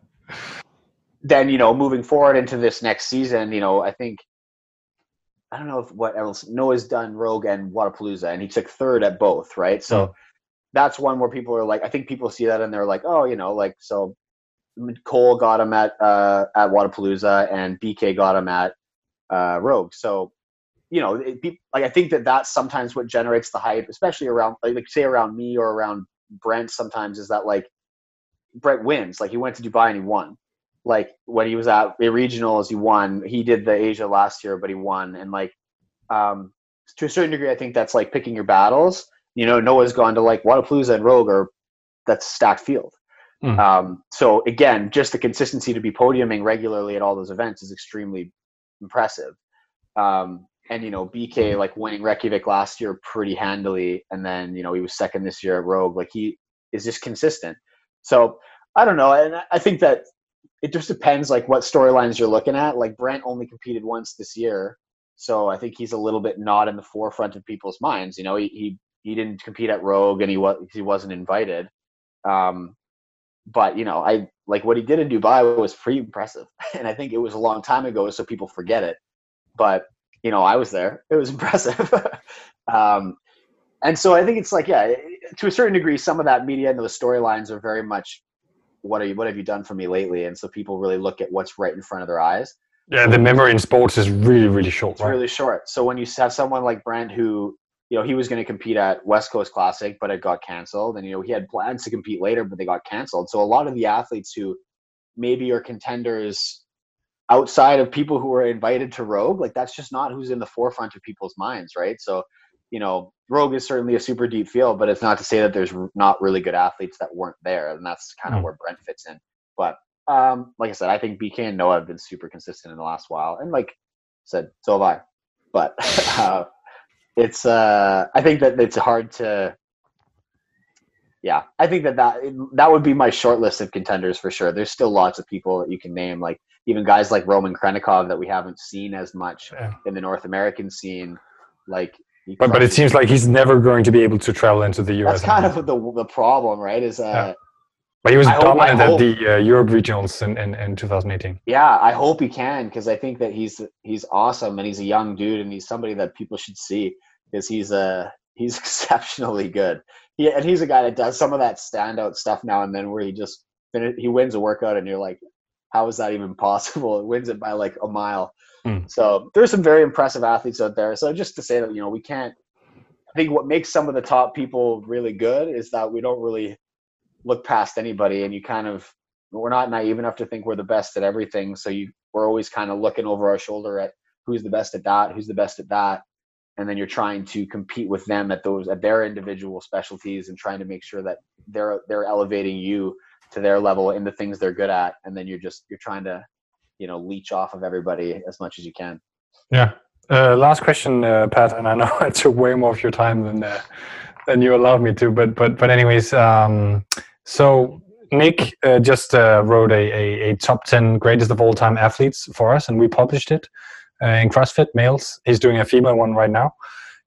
then you know, moving forward into this next season, you know, I think I don't know if what else Noah's done Rogue and Wodapalooza, and he took third at both, right? So. Mm. That's one where people are like, I think people see that and they're like, oh, you know, like so Cole got him at uh, at Wodapalooza, and BK got him at uh, Rogue. So, you know, it, like I think that that's sometimes what generates the hype, especially around like, like say around me or around Brent. Sometimes is that like Brent wins. Like he went to Dubai and he won. Like when he was at the regionals, he won. He did the Asia last year, but he won. And like um, to a certain degree, I think that's like picking your battles. You know, Noah's gone to like Wodapalooza and Rogue, or that's stacked field. Mm. Um, so again, just the consistency to be podiuming regularly at all those events is extremely impressive. Um, and you know, BK like winning Reykjavik last year pretty handily, and then you know he was second this year at Rogue. Like he is just consistent. So I don't know, and I think that it just depends like what storylines you're looking at. Like Brent only competed once this year, so I think he's a little bit not in the forefront of people's minds. You know, he he, he didn't compete at Rogue, and he was he wasn't invited. Um, but you know, I like what he did in Dubai was pretty impressive, and I think it was a long time ago, so people forget it. But you know, I was there; it was impressive. um, and so I think it's like, yeah, to a certain degree, some of that media and those storylines are very much, what are you, what have you done for me lately? And so people really look at what's right in front of their eyes. Yeah, the memory in sports is really, really short. It's right? really short. So when you have someone like Brent who you know, he was going to compete at West Coast Classic, but it got canceled. And, you know, he had plans to compete later, but they got canceled. So a lot of the athletes who maybe are contenders outside of people who are invited to Rogue, like that's just not who's in the forefront of people's minds, right? So, you know, Rogue is certainly a super deep field, but it's not to say that there's not really good athletes that weren't there. And that's kind of mm. where Brent fits in. But um, like I said, I think BK and Noah have been super consistent in the last while. And like I said, so have I. But uh, it's uh i think that it's hard to yeah i think that that that would be my short list of contenders for sure there's still lots of people that you can name like even guys like roman Khrennikov that we haven't seen as much yeah. in the north american scene like but, but it seems like he's never going to be able to travel into the us that's kind of the, the problem right is uh yeah. But he was I dominant hope, at the uh, Europe regionals in, in, in 2018. Yeah, I hope he can because I think that he's he's awesome and he's a young dude and he's somebody that people should see because he's a uh, he's exceptionally good. He and he's a guy that does some of that standout stuff now and then where he just he wins a workout and you're like, how is that even possible? It wins it by like a mile. Mm. So there's some very impressive athletes out there. So just to say that you know we can't. I think what makes some of the top people really good is that we don't really look past anybody, and you kind of we're not naive enough to think we're the best at everything. So you we're always kind of looking over our shoulder at who's the best at that, who's the best at that, and then you're trying to compete with them at those at their individual specialties and trying to make sure that they're they're elevating you to their level in the things they're good at and then you're just you're trying to you know leech off of everybody as much as you can yeah uh, last question uh, pat and i know i took way more of your time than uh, than you allowed me to but but but anyways um, so nick uh, just uh, wrote a, a, a top 10 greatest of all time athletes for us and we published it uh, in CrossFit males. He's doing a female one right now.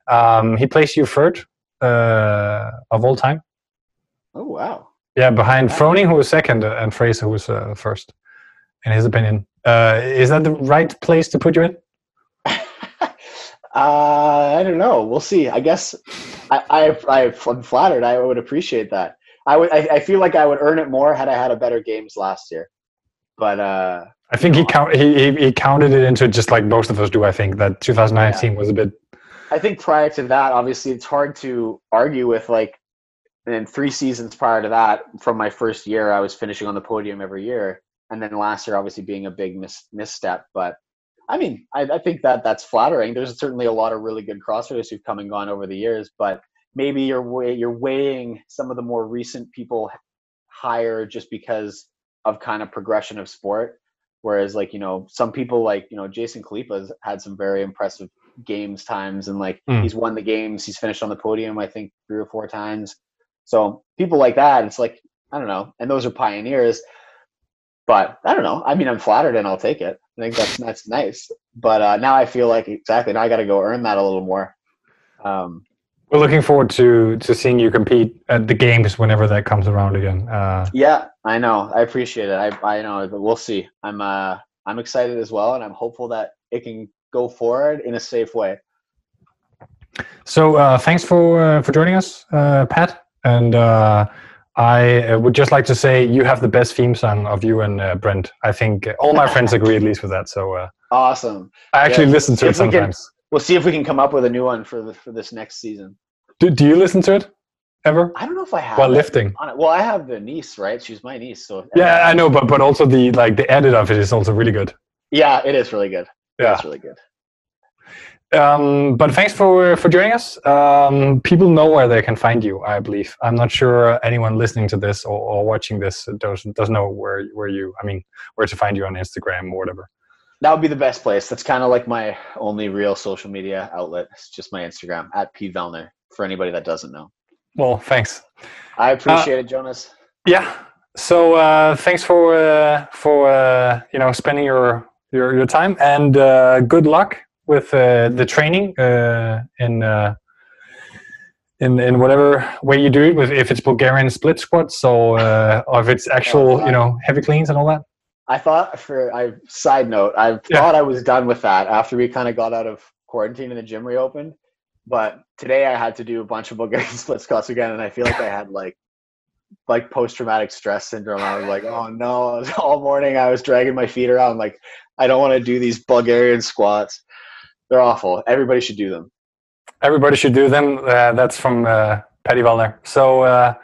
Um, he placed you third uh, of all time. Oh wow! Yeah, behind wow. Froning, who was second, and Fraser, who was uh, first. In his opinion, uh, is that the right place to put you in? Uh, I don't know. We'll see. I guess I, I, I'm flattered. I would appreciate that. I would. I, I feel like I would earn it more had I had a better games last year. But uh, I think he count he, he counted it into just like most of us do. I think that 2019 yeah. was a bit. I think prior to that, obviously, it's hard to argue with like. And three seasons prior to that, from my first year, I was finishing on the podium every year, and then last year, obviously, being a big mis- misstep. But I mean, I, I think that that's flattering. There's certainly a lot of really good CrossFitters who've come and gone over the years, but maybe you're way, you're weighing some of the more recent people higher just because of kind of progression of sport Whereas like, you know, some people like, you know, Jason Khalipa's had some very impressive games times and like mm. he's won the games, he's finished on the podium, I think three or four times. So people like that, it's like I don't know. And those are pioneers. But I don't know. I mean, I'm flattered and I'll take it. I think that's that's nice. But uh, now I feel like exactly now I got to go earn that a little more. Um, We're looking forward to to seeing you compete at the games whenever that comes around again. Uh, yeah, I know. I appreciate it. I I know. We'll see. I'm uh I'm excited as well, and I'm hopeful that it can go forward in a safe way. So uh, thanks for uh, for joining us, uh, Pat. And uh, I uh, would just like to say you have the best theme song of you and uh, Brent. I think all my friends agree at least with that. So awesome. I actually yeah, listen to it sometimes. Can, we'll see if we can come up with a new one for the, for this next season. Do Do you listen to it? Ever? I don't know if I have. While lifting. Well, I have the niece, right? She's my niece, so. Yeah, I know, but but also the like the edit of it is also really good. Yeah, it is really good. Yeah, it's really good. Um, but thanks for for joining us. Um, people know where they can find you, I believe. I'm not sure anyone listening to this or, or watching this does does know where where you. I mean, where to find you on Instagram or whatever. That would be the best place. That's kind of like my only real social media outlet. It's just my Instagram at p vellner. For anybody that doesn't know. Well, thanks. I appreciate uh, it, Jonas. Yeah. So uh, thanks for uh, for uh, you know spending your your your time and uh, good luck with uh, the training uh, in uh, in in whatever way you do it. With if it's Bulgarian split squats, so uh, or if it's actual you know heavy cleans and all that. I thought for I side note, I yeah. thought I was done with that after we kind of got out of quarantine and the gym reopened. But today I had to do a bunch of Bulgarian split squats again, and I feel like I had like like post traumatic stress syndrome. I was like, oh no! All morning I was dragging my feet around, like I don't want to do these Bulgarian squats. They're awful. Everybody should do them. Everybody should do them. Uh, that's from uh, Patty. So uh,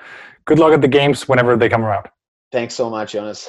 good luck at the games whenever they come around. Thanks so much, Jonas.